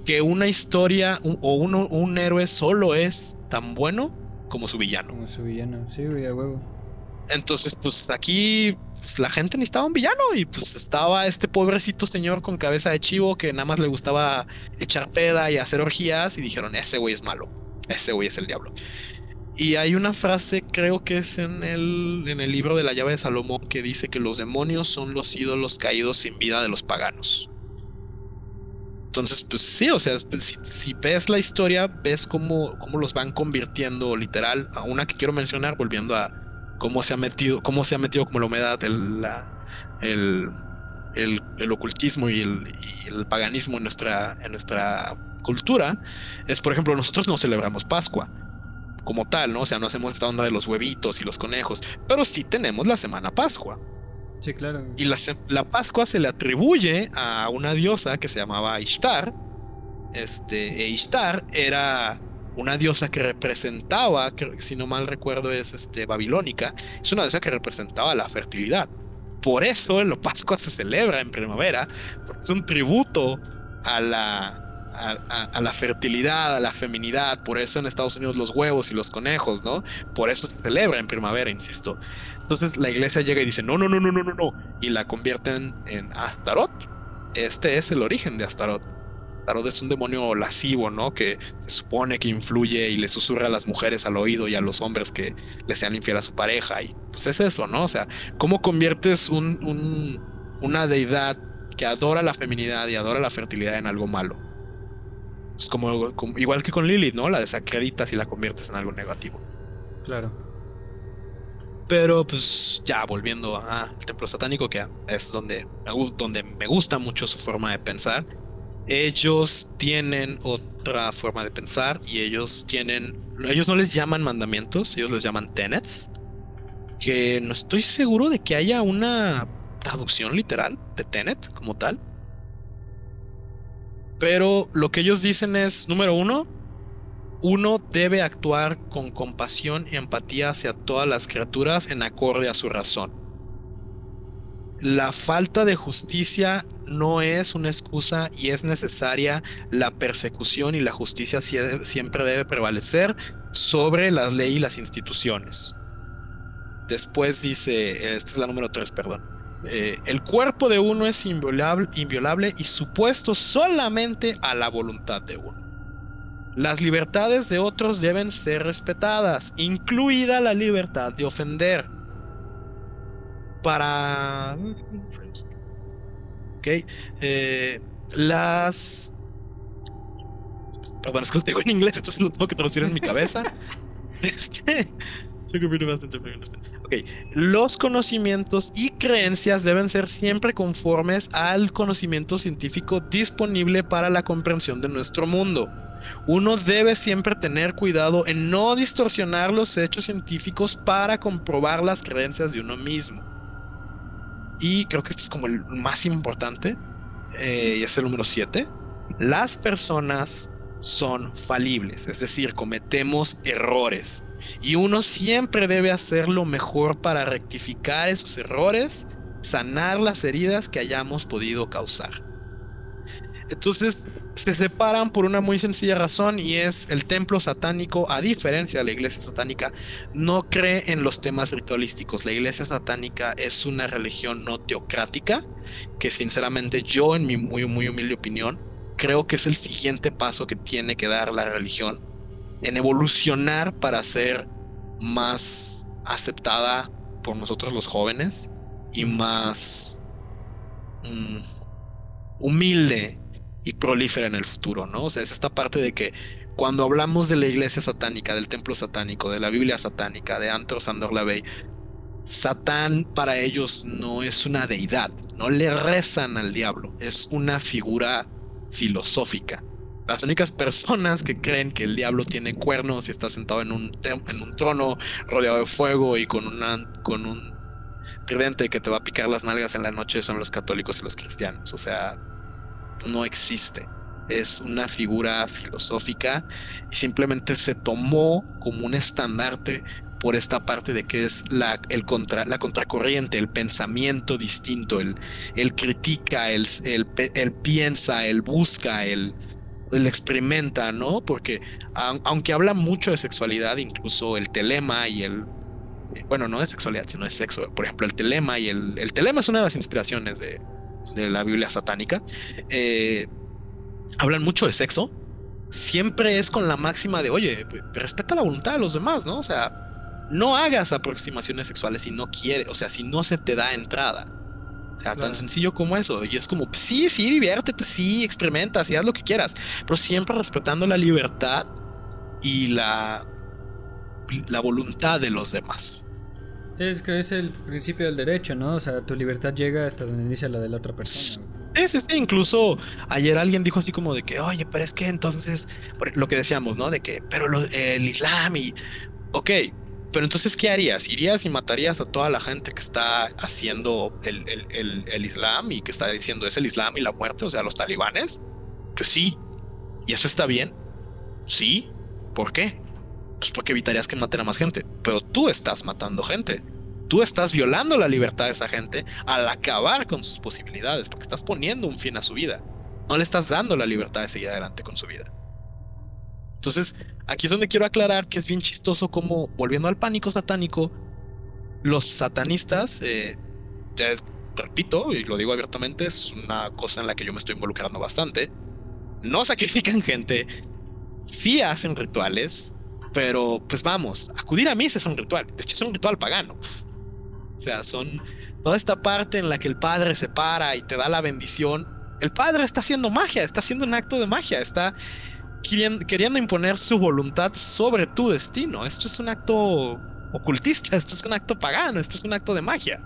Speaker 2: que una historia o uno, un héroe solo es tan bueno como su villano.
Speaker 1: Como su villano, sí, güey, a huevo.
Speaker 2: Entonces, pues aquí pues, la gente necesitaba un villano y pues estaba este pobrecito señor con cabeza de chivo que nada más le gustaba echar peda y hacer orgías y dijeron, ese güey es malo, ese güey es el diablo. Y hay una frase, creo que es en el, en el libro de la llave de Salomón, que dice que los demonios son los ídolos caídos sin vida de los paganos. Entonces, pues sí, o sea, pues, si, ves la historia, ves cómo, cómo, los van convirtiendo literal a una que quiero mencionar, volviendo a cómo se ha metido, cómo se ha metido como la humedad el, el, el, ocultismo y el, y el, paganismo en nuestra, en nuestra cultura, es por ejemplo, nosotros no celebramos Pascua como tal, ¿no? O sea, no hacemos esta onda de los huevitos y los conejos, pero sí tenemos la semana Pascua.
Speaker 1: Sí, claro.
Speaker 2: Y la, Pascua se le atribuye a una diosa que se llamaba Ishtar. Este, e Ishtar era una diosa que representaba, que, si no mal recuerdo es este, babilónica, es una diosa que representaba la fertilidad. Por eso la Pascua se celebra en primavera, porque es un tributo a la, a, la fertilidad, a la feminidad. Por eso en Estados Unidos los huevos y los conejos, ¿no? Por eso se celebra en primavera, insisto. Entonces la iglesia llega y dice, no, no, no, no, no, no, no. Y la convierten en Astaroth. Este es el origen de Astaroth. Astaroth es un demonio lascivo, ¿no? Que se supone que influye y le susurra a las mujeres al oído y a los hombres que le sean infiel a su pareja. Y pues es eso, ¿no? O sea, ¿cómo conviertes un, una deidad que adora la feminidad y adora la fertilidad en algo malo? Pues como, igual que con Lilith, ¿no? La desacreditas y la conviertes en algo negativo.
Speaker 1: Claro.
Speaker 2: Pero pues ya volviendo al templo satánico, que es donde me, donde me gusta mucho su forma de pensar. Ellos tienen otra forma de pensar y ellos tienen, ellos no les llaman mandamientos, ellos les llaman tenets, que no estoy seguro de que haya una traducción literal de tenet como tal. Pero lo que ellos dicen es, número uno, uno debe actuar con compasión y empatía hacia todas las criaturas en acorde a su razón. La falta de justicia no es una excusa y es necesaria. La persecución y la justicia siempre debe prevalecer sobre las leyes y las instituciones. Después dice, esta es la número 3, perdón. Eh, el cuerpo de uno es inviolable, inviolable y supuesto solamente a la voluntad de uno. Las libertades de otros deben ser respetadas, incluida la libertad de ofender. Para... Ok. Eh, las... Perdón, es que lo tengo en inglés, entonces lo tengo que traducir en mi cabeza. [LAUGHS] Los conocimientos y creencias deben ser siempre conformes al conocimiento científico disponible para la comprensión de nuestro mundo. Uno debe siempre tener cuidado en no distorsionar los hechos científicos para comprobar las creencias de uno mismo. Y creo que este es como el más importante, eh, y es el número 7. Las personas son falibles, es decir, cometemos errores. Y uno siempre debe hacer lo mejor para rectificar esos errores, sanar las heridas que hayamos podido causar. Entonces se separan por una muy sencilla razón y es el templo satánico, a diferencia de la iglesia satánica, no cree en los temas ritualísticos. La iglesia satánica es una religión no teocrática que sinceramente yo en mi muy muy humilde opinión creo que es el siguiente paso que tiene que dar la religión en evolucionar para ser más aceptada por nosotros los jóvenes y más mm, humilde y prolífera en el futuro, ¿no? O sea, es esta parte de que cuando hablamos de la iglesia satánica, del templo satánico, de la Biblia satánica, de Antro Sandor Lavey, Satán para ellos no es una deidad, no le rezan al diablo, es una figura filosófica. Las únicas personas que creen que el diablo tiene cuernos y está sentado en un, en un trono rodeado de fuego y con, una, con un tridente que te va a picar las nalgas en la noche son los católicos y los cristianos. O sea, no existe. Es una figura filosófica y simplemente se tomó como un estandarte por esta parte de que es la, el contra, la contracorriente, el pensamiento distinto, el, el critica, el, el, el piensa, el busca, el, el experimenta, ¿no? Porque aunque habla mucho de sexualidad, incluso el telema y el... Bueno, no de sexualidad, sino de sexo. Por ejemplo, el telema y el... El telema es una de las inspiraciones de, la Biblia satánica. Eh, hablan mucho de sexo. Siempre es con la máxima de, oye, respeta la voluntad de los demás, ¿no? O sea, no hagas aproximaciones sexuales si no quieres, o sea, si no se te da entrada. O sea, tan sencillo como eso. Y es como, sí, sí, diviértete, sí, experimenta, sí, haz lo que quieras. Pero siempre respetando la libertad y la, la voluntad de los demás.
Speaker 1: Es que es el principio del derecho, ¿no? O sea, tu libertad llega hasta donde inicia la de la otra persona.
Speaker 2: Sí, sí. Incluso ayer alguien dijo así como de que, oye, pero es que entonces, lo que decíamos, ¿no? De que, pero el Islam y, ok, pero entonces, ¿qué harías? ¿Irías y matarías a toda la gente que está haciendo el, Islam y que está diciendo es el Islam y la muerte? O sea, los talibanes. Pues sí. ¿Y eso está bien? Sí. ¿Por qué? Pues porque evitarías que maten a más gente. Pero tú estás matando gente. Tú estás violando la libertad de esa gente al acabar con sus posibilidades, porque estás poniendo un fin a su vida. No le estás dando la libertad de seguir adelante con su vida. Entonces, aquí es donde quiero aclarar que es bien chistoso como, volviendo al pánico satánico, los satanistas, eh, ya repito, y lo digo abiertamente, es una cosa en la que yo me estoy involucrando bastante, no sacrifican gente, sí hacen rituales, pero pues vamos, acudir a misa es un ritual, de hecho es un ritual pagano. O sea, son toda esta parte en la que el padre se para y te da la bendición. El padre está haciendo magia, está haciendo un acto de magia, está queriendo imponer su voluntad sobre tu destino. Esto es un acto ocultista, esto es un acto pagano, esto es un acto de magia.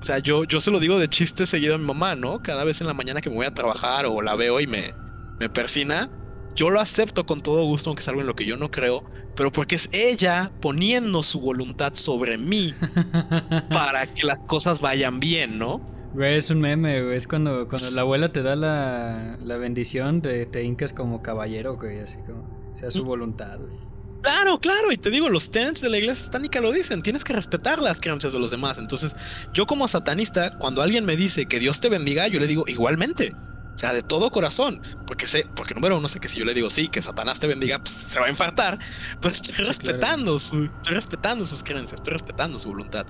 Speaker 2: O sea, yo, yo se lo digo de chiste seguido a mi mamá, ¿no? Cada vez en la mañana que me voy a trabajar o la veo y me, me persina, yo lo acepto con todo gusto, aunque es algo en lo que yo no creo, pero porque es ella poniendo su voluntad sobre mí [LAUGHS] para que las cosas vayan bien, ¿no?
Speaker 1: Güey, es un meme, güey. Es cuando, cuando la abuela te da la, la bendición, te, te hincas como caballero, güey. Así como sea su voluntad, güey.
Speaker 2: Claro, claro, y te digo, los tenets de la iglesia satánica lo dicen, tienes que respetar las creencias de los demás. Entonces, yo como satanista, cuando alguien me dice que Dios te bendiga, yo le digo igualmente. O sea, de todo corazón. Porque sé, porque número uno sé que si yo le digo sí, que Satanás te bendiga, pues se va a infartar. Pues estoy respetando su, estoy respetando sus creencias, estoy respetando su voluntad.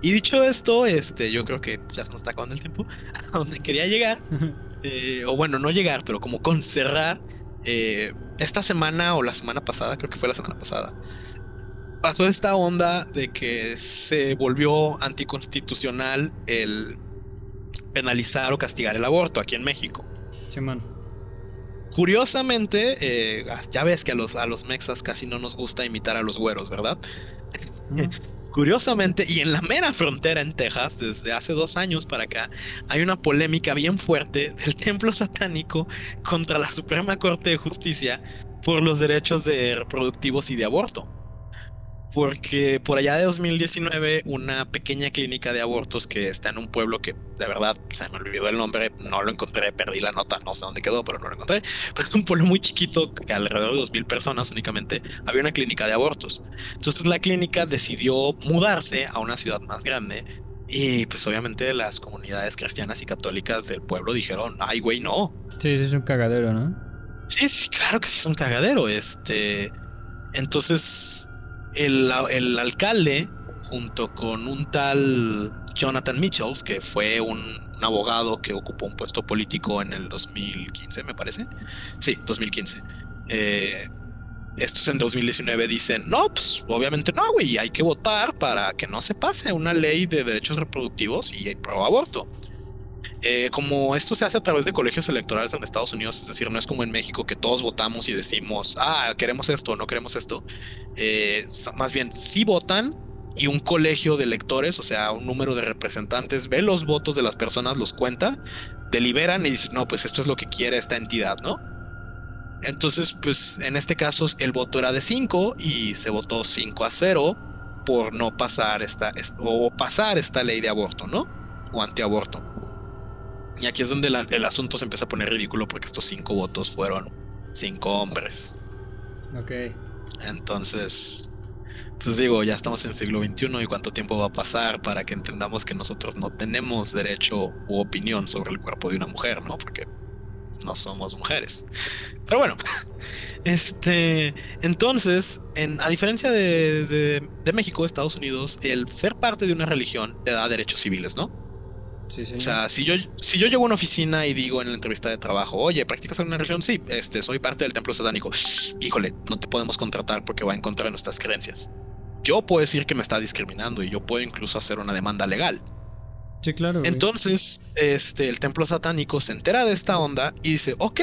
Speaker 2: Y dicho esto, este, yo creo que ya se nos está acabando el tiempo. [LAUGHS] A donde quería llegar. [LAUGHS] Eh, o bueno, no llegar, pero como con cerrar. Eh, esta semana o la semana pasada, creo que fue la semana pasada. Pasó esta onda de que se volvió anticonstitucional el penalizar o castigar el aborto aquí en México. Curiosamente, eh, ya ves que a los, a los mexas casi no nos gusta imitar a los güeros, ¿verdad? [LAUGHS] Curiosamente, y en la mera frontera en Texas, desde hace dos años para acá, hay una polémica bien fuerte del [LAUGHS] templo satánico contra la Suprema Corte de Justicia por los derechos de reproductivos y de aborto porque por allá de 2019 una pequeña clínica de abortos que está en un pueblo que de verdad se me olvidó el nombre, no lo encontré, perdí la nota, no sé dónde quedó, pero no lo encontré, pero es un pueblo muy chiquito que alrededor de 2.000 personas únicamente había una clínica de abortos. Entonces la clínica decidió mudarse a una ciudad más grande y pues obviamente las comunidades cristianas y católicas del pueblo dijeron, ay güey, no.
Speaker 1: Sí, sí es un cagadero, ¿no?
Speaker 2: Sí, sí, claro que sí es un cagadero, este... Entonces el, alcalde, junto con un tal Jonathan Mitchells, que fue un, abogado que ocupó un puesto político en el 2015, me parece. Sí, 2015. Eh, estos en 2019 dicen, no, pues obviamente no, güey, hay que votar para que no se pase una ley de derechos reproductivos y pro aborto. Eh, como esto se hace a través de colegios electorales en Estados Unidos, es decir, no es como en México que todos votamos y decimos, ah, queremos esto no queremos esto. Eh, más bien, sí votan y un colegio de electores, o sea, un número de representantes, ve los votos de las personas, los cuenta, deliberan y dicen, no, pues esto es lo que quiere esta entidad, ¿no? Entonces, pues en este caso el voto era de 5 y se votó 5 a 0 por no pasar esta, o pasar esta ley de aborto, ¿no? O antiaborto. Y aquí es donde el asunto se empieza a poner ridículo porque estos cinco votos fueron cinco hombres.
Speaker 1: Ok.
Speaker 2: Entonces, pues digo, ya estamos en el siglo XXI y cuánto tiempo va a pasar para que entendamos que nosotros no tenemos derecho u opinión sobre el cuerpo de una mujer, ¿no? Porque no somos mujeres. Pero bueno, [LAUGHS] este, entonces, en, a diferencia de, de, de México, Estados Unidos, el ser parte de una religión te da derechos civiles, ¿no? O sea, si yo, si yo llego a una oficina y digo en la entrevista de trabajo, oye, ¿practicas en una religión? Sí, este, soy parte del templo satánico. Híjole, no te podemos contratar porque va en contra de nuestras creencias. Yo puedo decir que me está discriminando y yo puedo incluso hacer una demanda legal.
Speaker 1: Sí, claro.
Speaker 2: Entonces, este, el templo satánico se entera de esta onda y dice, ok,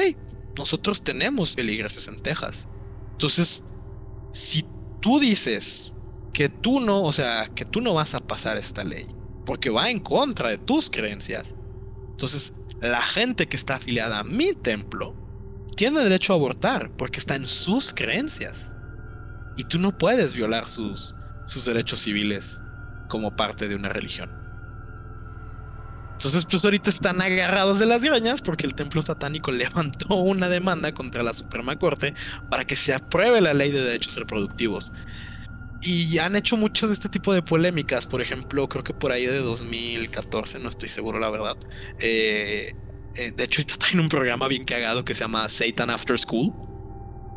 Speaker 2: nosotros tenemos feligreses en Texas. Entonces, si tú dices que tú no, o sea, que tú no vas a pasar esta ley, porque va en contra de tus creencias. Entonces, la gente que está afiliada a mi templo tiene derecho a abortar porque está en sus creencias. Y tú no puedes violar sus, sus derechos civiles como parte de una religión. Entonces, pues ahorita están agarrados de las greñas porque el templo satánico [LAUGHS] levantó una demanda contra la Suprema Corte para que se apruebe la ley de derechos reproductivos. Y han hecho mucho de este tipo de polémicas. Por ejemplo, creo que por ahí de 2014, no estoy seguro la verdad. Eh, eh, de hecho, [LAUGHS] en un programa bien cagado que se llama Satan After School.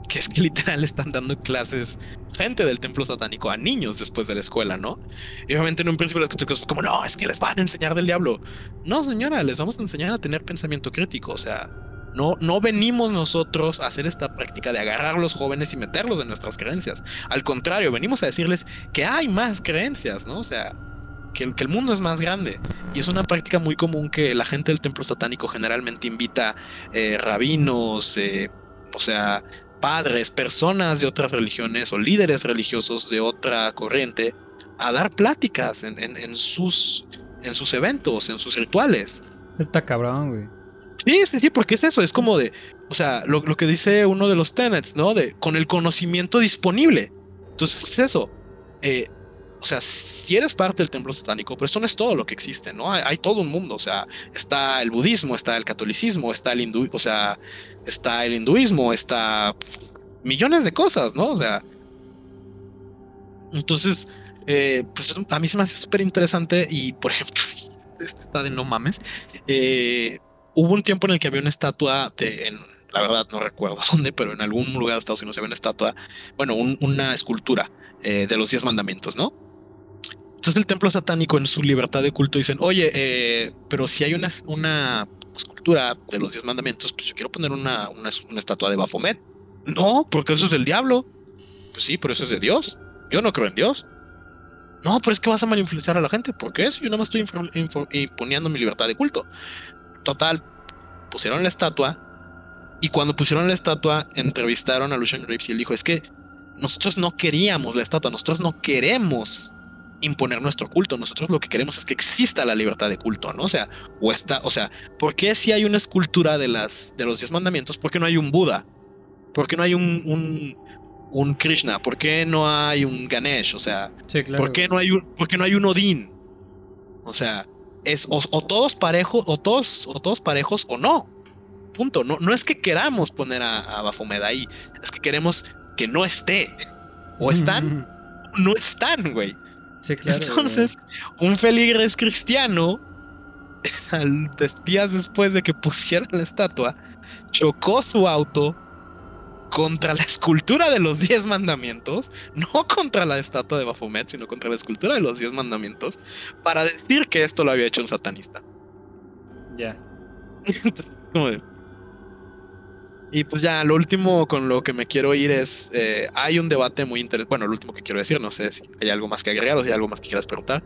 Speaker 2: Que es que [LAUGHS] literal están dando clases gente del templo satánico a niños después de la escuela, ¿no? Y obviamente en un principio los católicos como, no, es que les van a enseñar del diablo. No, señora, les vamos a enseñar a tener pensamiento crítico. O sea, no, no venimos nosotros a hacer esta práctica de agarrar a los jóvenes y meterlos en nuestras creencias. Al contrario, venimos a decirles que hay más creencias, ¿no? O sea, que, el mundo es más grande. Y es una práctica muy común que la gente del templo satánico generalmente invita eh, rabinos, eh, o sea, padres, personas de otras religiones o líderes religiosos de otra corriente a dar pláticas en, en sus, en sus eventos, en sus rituales.
Speaker 1: Está cabrón, güey.
Speaker 2: Sí, sí, sí, porque es eso, es como de, o sea, lo, que dice uno de los tenets, ¿no? De con el conocimiento disponible. Entonces es eso. Eh, o sea, si eres parte del templo satánico, pero esto no es todo lo que existe, ¿no? Hay, todo un mundo, o sea, está el budismo, está el catolicismo, está el hindú, o sea, está el hinduismo, está millones de cosas, ¿no? O sea, entonces, eh, pues a mí se me hace súper interesante y, por ejemplo, [LAUGHS] este está de no mames. Eh, hubo un tiempo en el que había una estatua de, en, la verdad no recuerdo [LAUGHS] dónde, pero en algún lugar de Estados Unidos había una estatua, bueno, una escultura eh, de los diez mandamientos, ¿no? Entonces el templo satánico en su libertad de culto dicen, oye, eh, pero si hay una, escultura de los diez mandamientos, pues yo quiero poner una, estatua de Baphomet. No, porque eso es del diablo. Pues sí, pero eso es de Dios. Yo no creo en Dios. No, pero es que vas a mal influenciar a la gente. ¿Por qué? Si yo no me estoy imponiendo mi libertad de culto. Total, pusieron la estatua. Y cuando pusieron la estatua, entrevistaron a Lucian Graves y él dijo: Es que nosotros no queríamos la estatua, nosotros no queremos imponer nuestro culto. Nosotros lo que queremos es que exista la libertad de culto, ¿no? O sea, o está, o sea, ¿por qué si hay una escultura de las de los diez mandamientos? ¿Por qué no hay un Buda? ¿Por qué no hay un, un, un Krishna? ¿Por qué no hay un Ganesh? O sea, ¿por, qué no hay un, ¿por qué no hay un Odín? O sea, es o, todos parejos, o todos, o todos parejos o no. Punto. No, no es que queramos poner a, a Baphomet ahí, es que queremos que no esté. O están, no están, güey.
Speaker 1: Sí, claro,
Speaker 2: Entonces, un feligres cristiano, [LAUGHS] al días después de que pusieran la estatua, chocó su auto contra la escultura de los diez mandamientos, no contra la estatua de Baphomet, sino contra la escultura de los diez mandamientos, para decir que esto lo había hecho un satanista.
Speaker 1: Ya. [LAUGHS]
Speaker 2: y pues ya, lo último con lo que me quiero ir es, eh, hay un debate muy interesante, bueno, lo último que quiero decir, no sé si hay algo más que agregar o si hay algo más que quieras preguntar.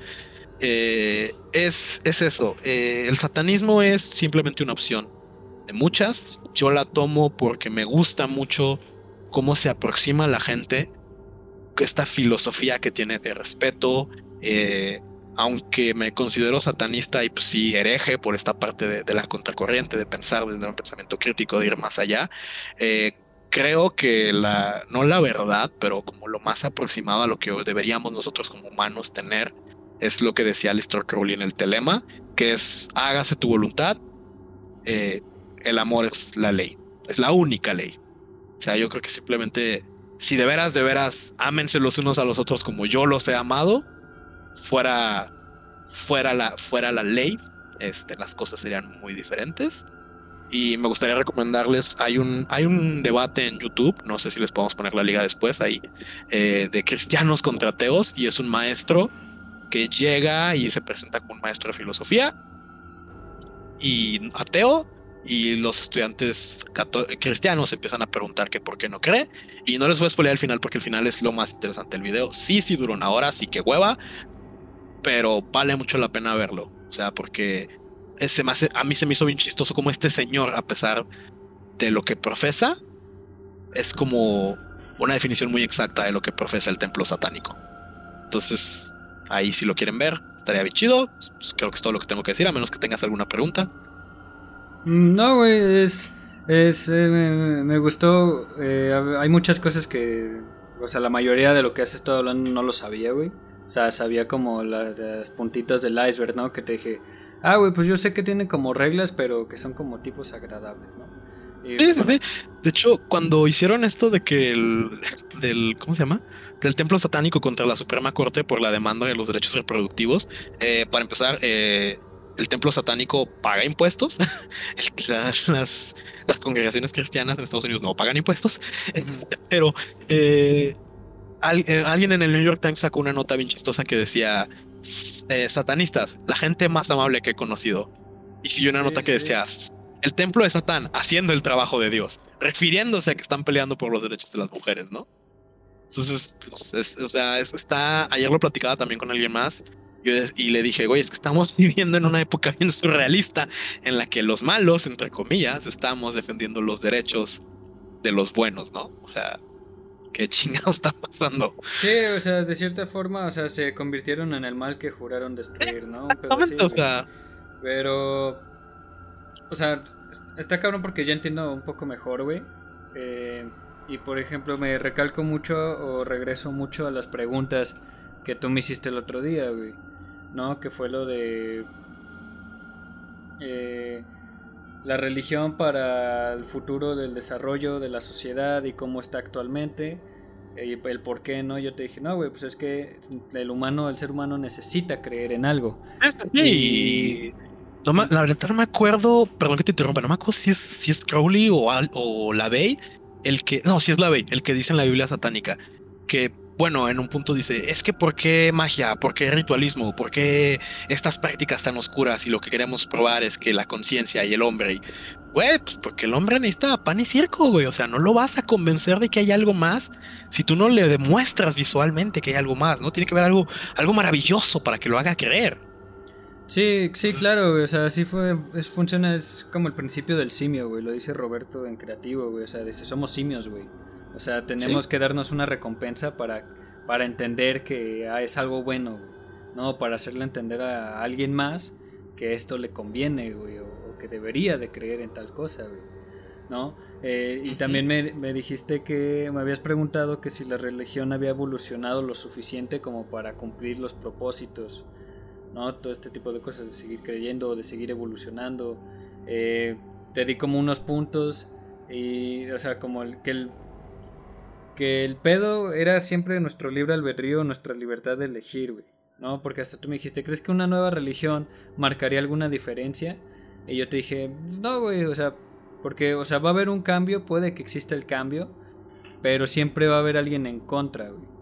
Speaker 2: Eh, es, es eso, eh, el satanismo es simplemente una opción de muchas. Yo la tomo porque me gusta mucho cómo se aproxima a la gente, esta filosofía que tiene de respeto, eh, aunque me considero satanista y pues sí hereje por esta parte de, la contracorriente, de pensar, de un pensamiento crítico, de ir más allá. Eh, creo que la, no la verdad, pero como lo más aproximado a lo que deberíamos nosotros como humanos tener, es lo que decía Alistair Crowley en el telema, que es hágase tu voluntad, eh, el amor es la ley, es la única ley. O sea, yo creo que simplemente, si de veras, de veras, ámense los unos a los otros como yo los he amado, fuera, fuera, la, fuera la ley, este, las cosas serían muy diferentes. Y me gustaría recomendarles, hay un, hay un debate en YouTube, no sé si les podemos poner la liga después ahí, eh, de cristianos contra ateos, y es un maestro que llega y se presenta como un maestro de filosofía y ateo y los estudiantes cristianos empiezan a preguntar que por qué no cree y no les voy a spoiler al final porque el final es lo más interesante del video. Sí, sí duró una hora, sí que hueva, pero vale mucho la pena verlo. O sea, porque ese más, a mí se me hizo bien chistoso como este señor, a pesar de lo que profesa, es como una definición muy exacta de lo que profesa el templo satánico. Entonces, ahí si lo quieren ver, estaría bien chido. Pues, creo que es todo lo que tengo que decir, a menos que tengas alguna pregunta.
Speaker 1: No, güey, es. es eh, me, gustó. Eh, hay muchas cosas que. O sea, la mayoría de lo que has estado hablando no lo sabía, güey. O sea, sabía como las, puntitas del iceberg, ¿no? Que te dije. Ah, güey, pues yo sé que tiene como reglas, pero que son como tipos agradables, ¿no?
Speaker 2: sí, sí, sí. De hecho, cuando hicieron esto de que el. del. ¿Cómo se llama? Del templo satánico contra la Suprema Corte por la demanda de los derechos reproductivos. Eh, para empezar, eh el templo satánico paga impuestos. [LAUGHS] las, congregaciones cristianas en Estados Unidos no pagan impuestos. Pero eh, eh, alguien en el New York Times sacó una nota bien chistosa que decía: eh, Satanistas, la gente más amable que he conocido. Y siguió una nota que decía: El templo de Satán haciendo el trabajo de Dios, refiriéndose a que están peleando por los derechos de las mujeres, ¿no? Entonces, pues, o sea, está. Ayer lo platicaba también con alguien más y le dije, güey, es que estamos [LAUGHS] viviendo en una época bien surrealista en la que los malos, entre comillas, estamos defendiendo los derechos de los buenos, ¿no? O sea, ¿qué chingados está pasando?
Speaker 1: Sí, o sea, de cierta forma, o sea, se convirtieron en el mal que juraron destruir, ¿no?
Speaker 2: Pero, o sea...
Speaker 1: Pero, o sea, está cabrón porque ya entiendo un poco mejor, güey. Eh, y por ejemplo, me recalco mucho o regreso mucho a las preguntas que tú me hiciste el otro día, güey. ¿No? Que fue lo de eh, la religión para el futuro del desarrollo de la sociedad y cómo está actualmente. Y el por qué, ¿no? Yo te dije, no, güey, pues es que el humano, el ser humano necesita creer en algo.
Speaker 2: Y, No la verdad no me acuerdo, perdón que te interrumpa, no me acuerdo si es, si es Crowley o, o la Bey el que, no, si es la Bey, el que dice en la Biblia satánica, que bueno, en un punto dice, es que ¿por qué magia? ¿Por qué ritualismo? ¿Por qué estas prácticas tan oscuras? Y lo que queremos probar es que la conciencia y el hombre, güey, pues porque el hombre necesita pan y circo, güey, o sea, no lo vas a convencer de que hay algo más si tú no le demuestras visualmente que hay algo más, ¿no? Tiene que haber algo, algo maravilloso para que lo haga creer.
Speaker 1: Sí, sí, claro, güey, o sea, así fue, es, funciona, es como el principio del simio, güey, lo dice Roberto en Creativo, güey, o sea, dice, somos simios, güey. O sea, tenemos que darnos una recompensa para, para entender que ah, es algo bueno, ¿no? Para hacerle entender a alguien más que esto le conviene, güey, o, que debería de creer en tal cosa, güey, ¿no? Eh, y también me, me, dijiste que me habías preguntado que si la religión había evolucionado lo suficiente como para cumplir los propósitos, ¿no? Todo este tipo de cosas, de seguir creyendo, de seguir evolucionando. Eh, te di como unos puntos y, o sea, como el, que el que el pedo era siempre nuestro libre albedrío, nuestra libertad de elegir, güey. ¿No? Porque hasta tú me dijiste, ¿crees que una nueva religión marcaría alguna diferencia? Y yo te dije, no, güey, o sea, porque, o sea, va a haber un cambio, puede que exista el cambio, pero siempre va a haber alguien en contra, güey.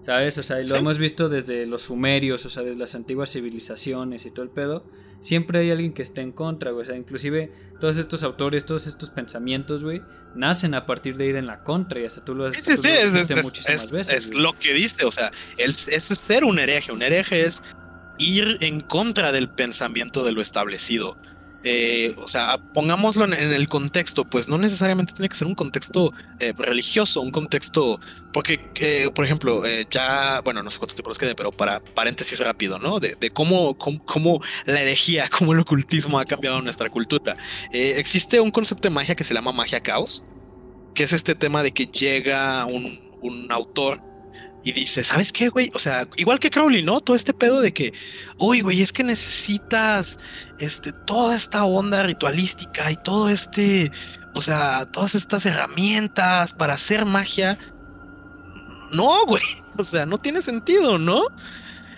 Speaker 1: ¿Sabes? O sea, y lo hemos visto desde los sumerios, o sea, desde las antiguas civilizaciones y todo el pedo. Siempre hay alguien que esté en contra, güey. O sea, inclusive todos estos autores, todos estos pensamientos, güey, nacen a partir de ir en la contra y hasta tú lo has
Speaker 2: sí, sí, es, muchísimas veces. Es lo que diste, o sea, eso es ser un hereje. Un hereje es ir en contra del pensamiento de lo establecido. Eh, o sea, pongámoslo en, el contexto, pues no necesariamente tiene que ser un contexto eh, religioso, un contexto, porque, eh, por ejemplo, ya, bueno, no sé cuántos tipos quede, pero para paréntesis rápido, ¿no? De, cómo, cómo, la herejía, [LAUGHS] cómo el ocultismo ha cambiado nuestra cultura. existe un concepto de magia que se llama magia caos, que es este tema de que llega un autor y dice, ¿sabes qué, güey? O sea, igual que Crowley, ¿no? Todo este pedo de que, uy, güey, es que necesitas este, toda esta onda ritualística y todo este, o sea, todas estas herramientas para hacer magia. No, güey, [LAUGHS] o sea, no tiene sentido, ¿no?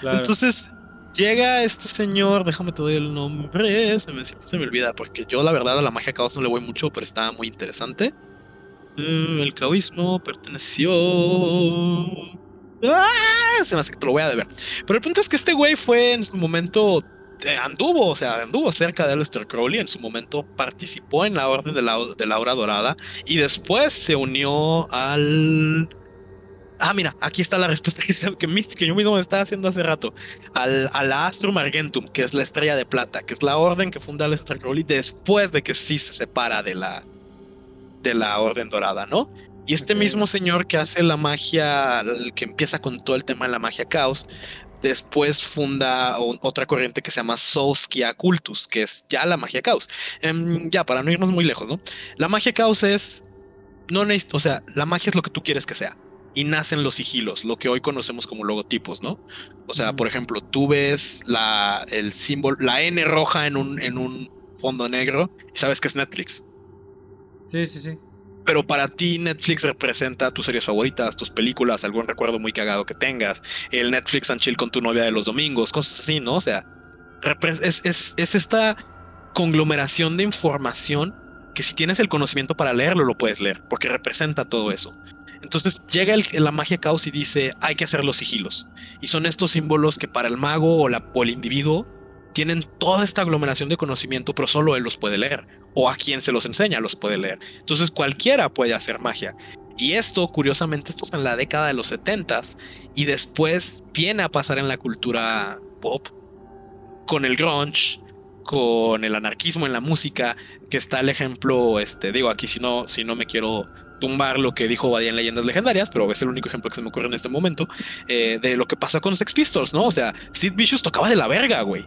Speaker 2: Entonces llega este señor, déjame te doy el nombre, se me, se me olvida, porque yo la verdad a la magia caos no le voy mucho, pero está muy interesante. Mm, el caoísmo perteneció ¡Ah! Se me hace que te lo voy a deber. Pero el punto es que este güey fue en su momento. Eh, anduvo, o sea, anduvo cerca de Aleister Crowley. En su momento participó en la Orden de la, de la Hora Dorada. Y después se unió al. Ah, mira, aquí está la respuesta [LAUGHS] que, que yo mismo me estaba haciendo hace rato. Al, a la Astrum Argentum, que es la estrella de plata, que es la orden que funda Aleister Crowley después de que sí se separa de la, de la Orden Dorada, ¿no? Y este mismo señor que hace la magia, que empieza con todo el tema de la magia caos, después funda otra corriente que se llama Souskia Cultus, que es ya la magia caos. Em, ya, para no irnos muy lejos, ¿no? La magia caos es. No o sea, la magia es lo que tú quieres que sea. Y nacen los sigilos, lo que hoy conocemos como logotipos, ¿no? O sea, por ejemplo, tú ves la, el símbolo, la N roja en un, en un fondo negro y sabes que es Netflix.
Speaker 1: Sí, sí, sí
Speaker 2: pero para ti Netflix representa tus series favoritas, tus películas, algún recuerdo muy cagado que tengas, el Netflix and chill con tu novia de los domingos, cosas así, ¿no? O sea, es, es, esta conglomeración de información que si tienes el conocimiento para leerlo, lo puedes leer, porque representa todo eso. Entonces llega el, la magia caos y dice, hay que hacer los sigilos. Y son estos símbolos que para el mago o, la, o el individuo tienen toda esta aglomeración de conocimiento, pero solo él los puede leer o a quien se los enseña los puede leer. Entonces cualquiera puede hacer magia. Y esto, curiosamente, esto es en la década de los 70 y después viene a pasar en la cultura pop con el grunge, con el anarquismo en la música, que está el ejemplo, este, digo aquí si no, si no me quiero tumbar lo que dijo Badía en Leyendas Legendarias, pero es el único ejemplo que se me ocurre en este momento, eh, de lo que pasó con Sex Pistols, ¿no? O sea, Sid Vicious tocaba de la verga, güey.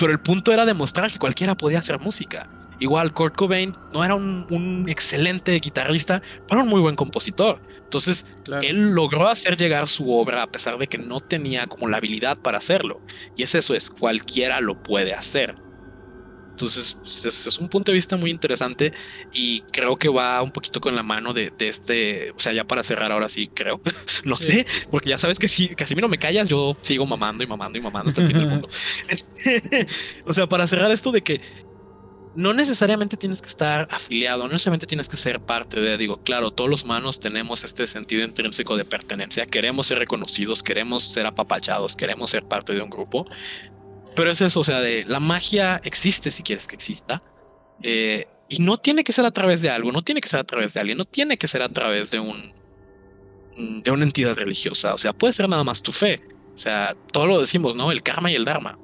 Speaker 2: Pero el punto era demostrar que cualquiera podía hacer música. Igual Kurt Cobain no era un, excelente guitarrista, pero un muy buen compositor. Entonces, él logró hacer llegar su obra a pesar de que no tenía como la habilidad para hacerlo. Y es eso, es cualquiera lo puede hacer. Entonces, pues, es, es un punto de vista muy interesante y creo que va un poquito con la mano de, de este, o sea, ya para cerrar ahora sí, creo, [LAUGHS] no
Speaker 1: Sí.
Speaker 2: sé, porque ya sabes que si casi no me callas, yo sigo mamando y mamando y mamando hasta el fin del mundo. [LAUGHS] [LAUGHS] O sea, para cerrar esto de que no necesariamente tienes que estar afiliado, no necesariamente tienes que ser parte de, digo, claro, todos los humanos tenemos este sentido intrínseco de pertenencia, queremos ser reconocidos, queremos ser apapachados, queremos ser parte de un grupo, pero es eso, o sea, de la magia existe si quieres que exista, eh, y no tiene que ser a través de algo, no tiene que ser a través de alguien, no tiene que ser a través de un de una entidad religiosa, o sea, puede ser nada más tu fe, o sea, todo lo decimos, ¿no? El karma y el dharma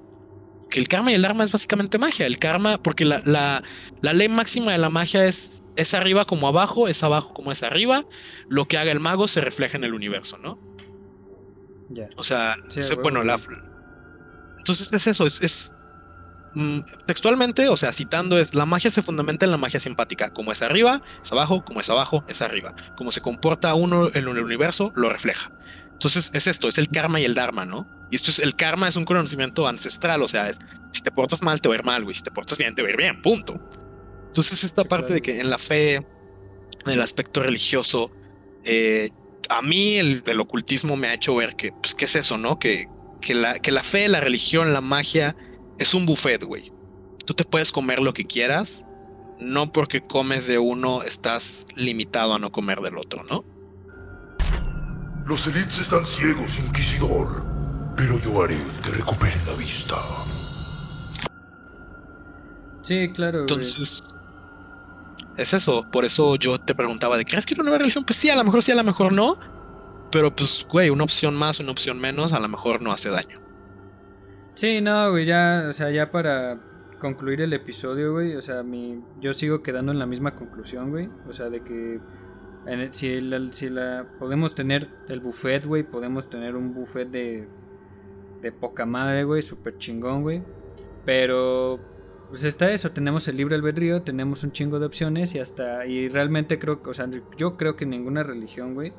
Speaker 2: que el karma y el dharma es básicamente magia. El karma, porque la, la, la ley máxima de la magia es, es arriba como abajo, es abajo como es arriba. Lo que haga el mago se refleja en el universo, ¿no?
Speaker 1: Ya.
Speaker 2: O sea,
Speaker 1: Sí,
Speaker 2: se- bueno, la... Entonces es eso, es... es, mm, textualmente, o sea, citando, es la magia se fundamenta en la magia simpática. Como es arriba, es abajo, como es abajo, es arriba. Como se comporta uno en el universo, lo refleja. Entonces es esto, es el karma y el dharma, ¿no? Y esto es, el karma es un conocimiento ancestral, o sea, es, si te portas mal, te va a ir mal, güey. Si te portas bien, te va a ir bien, punto. Entonces esta
Speaker 1: Sí,
Speaker 2: parte
Speaker 1: claro.
Speaker 2: de que en la fe, en el aspecto religioso, eh, a mí el, el ocultismo me ha hecho ver que, pues, ¿qué es eso, no? Que, que, la, que la fe, la religión, la magia es un buffet, güey. Tú te puedes comer lo que quieras, no porque comes de uno estás limitado a no comer del otro, ¿no?
Speaker 6: Los elites están ciegos, Inquisidor. Pero yo haré que recuperen la vista.
Speaker 1: Sí, claro. güey.
Speaker 2: Entonces, es eso. Por eso yo te preguntaba de, ¿crees que una nueva religión? Pues sí, a lo mejor sí, a lo mejor no. Pero pues, güey, una opción más, una opción menos, a lo mejor no hace daño.
Speaker 1: Sí, no, güey, ya, o sea, ya para concluir el episodio, güey, o sea, mi, yo sigo quedando en la misma conclusión, güey, o sea, de que si, la, si la podemos tener el buffet, güey, podemos tener un buffet de, de poca madre, güey, súper chingón, güey, pero pues está eso, tenemos el libre albedrío, tenemos un chingo de opciones y hasta, y realmente creo o sea, yo creo que ninguna religión, güey,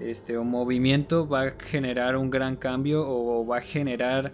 Speaker 1: este, o movimiento va a generar un gran cambio o va a generar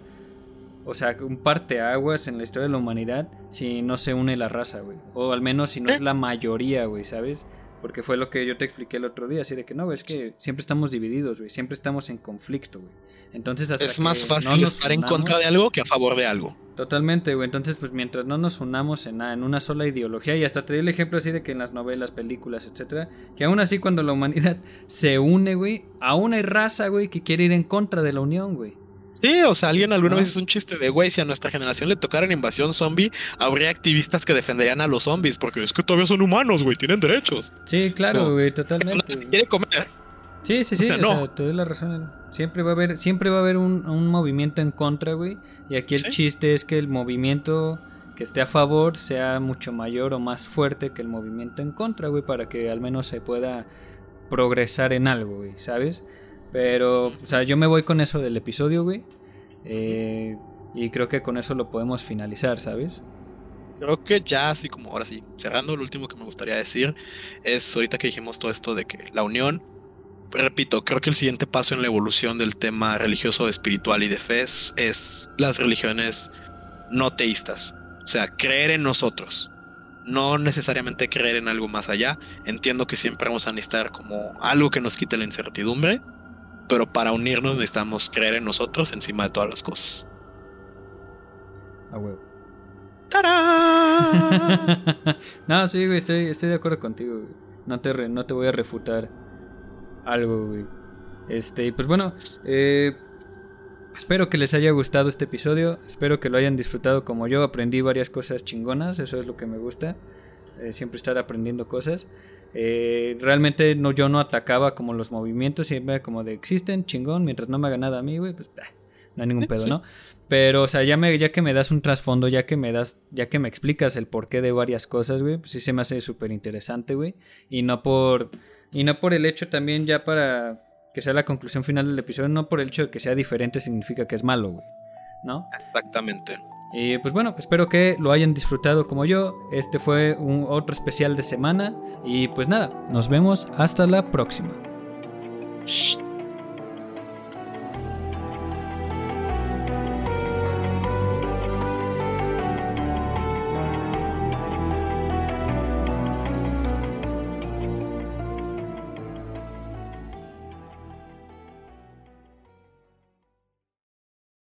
Speaker 1: o sea, un parteaguas en la historia de la humanidad si no se une la raza, güey. O al menos si no es la mayoría, güey, ¿sabes? Porque fue lo que yo te expliqué el otro día, así de que no, güey, es que siempre estamos divididos, güey, siempre estamos en conflicto, güey. Entonces hasta
Speaker 2: Es
Speaker 1: que
Speaker 2: más fácil
Speaker 1: no nos
Speaker 2: estar en contra de algo que a favor de algo.
Speaker 1: Totalmente, güey. Entonces, pues mientras no nos unamos en, nada, en una sola ideología, y hasta te di el ejemplo así de que en las novelas, películas, etcétera, que aún así cuando la humanidad [LAUGHS] se une, güey, aún hay raza, güey, que quiere ir en contra de la unión, güey.
Speaker 2: Sí, o sea, alguien alguna
Speaker 1: ¿No?
Speaker 2: vez hizo un chiste de, güey, si a nuestra generación le tocara una invasión zombie, habría activistas que defenderían a los zombies, porque es que todavía son humanos, güey, tienen derechos.
Speaker 1: Sí, claro, güey, totalmente. güey.
Speaker 2: quiere comer.
Speaker 1: Sí, sí, sí, o
Speaker 2: No.
Speaker 1: sea, te doy la razón. Siempre va a haber, siempre va a haber un, un movimiento en contra, güey. Y aquí el
Speaker 2: Sí.
Speaker 1: chiste es que el movimiento que esté a favor sea mucho mayor o más fuerte que el movimiento en contra, güey, para que al menos se pueda progresar en algo, güey, ¿sabes? Pero, o sea, yo me voy con eso del episodio, güey. Eh, y creo que con eso lo podemos finalizar, ¿sabes?
Speaker 2: Creo que ya así como ahora sí, cerrando, lo último que me gustaría decir es ahorita que dijimos todo esto de que la unión, repito, creo que el siguiente paso en la evolución del tema religioso, espiritual y de fe es, es las religiones no teístas. O sea, creer en nosotros. No necesariamente creer en algo más allá. Entiendo que siempre vamos a necesitar como algo que nos quite la incertidumbre, pero para unirnos necesitamos creer en nosotros encima de todas las cosas.
Speaker 1: A huevo.
Speaker 2: ¡Tarán! [LAUGHS]
Speaker 1: no, sí, güey, estoy, estoy de acuerdo contigo, güey. No te, re- no te voy a refutar algo, güey. Este, y pues bueno, eh, espero que les haya gustado este episodio. Espero que lo hayan disfrutado como yo. Aprendí varias cosas chingonas, eso es lo que me gusta. eh, siempre estar aprendiendo cosas. Eh, realmente no, yo no atacaba como los movimientos, siempre como de existen, chingón, mientras no me haga nada a mí, güey, pues bah, no hay ningún pedo,
Speaker 2: sí.
Speaker 1: ¿no? Pero, o sea, ya, me, ya que me das un trasfondo, ya que me das, ya que me explicas el porqué de varias cosas, güey, pues sí se me hace súper interesante, güey. Y no por, y no por el hecho también ya para que sea la conclusión final del episodio, no por el hecho de que sea diferente significa que es malo, güey. ¿No?
Speaker 2: Exactamente.
Speaker 1: Y pues bueno, espero que lo hayan disfrutado como yo. Este fue un otro especial de semana. Y pues nada, nos vemos hasta la próxima.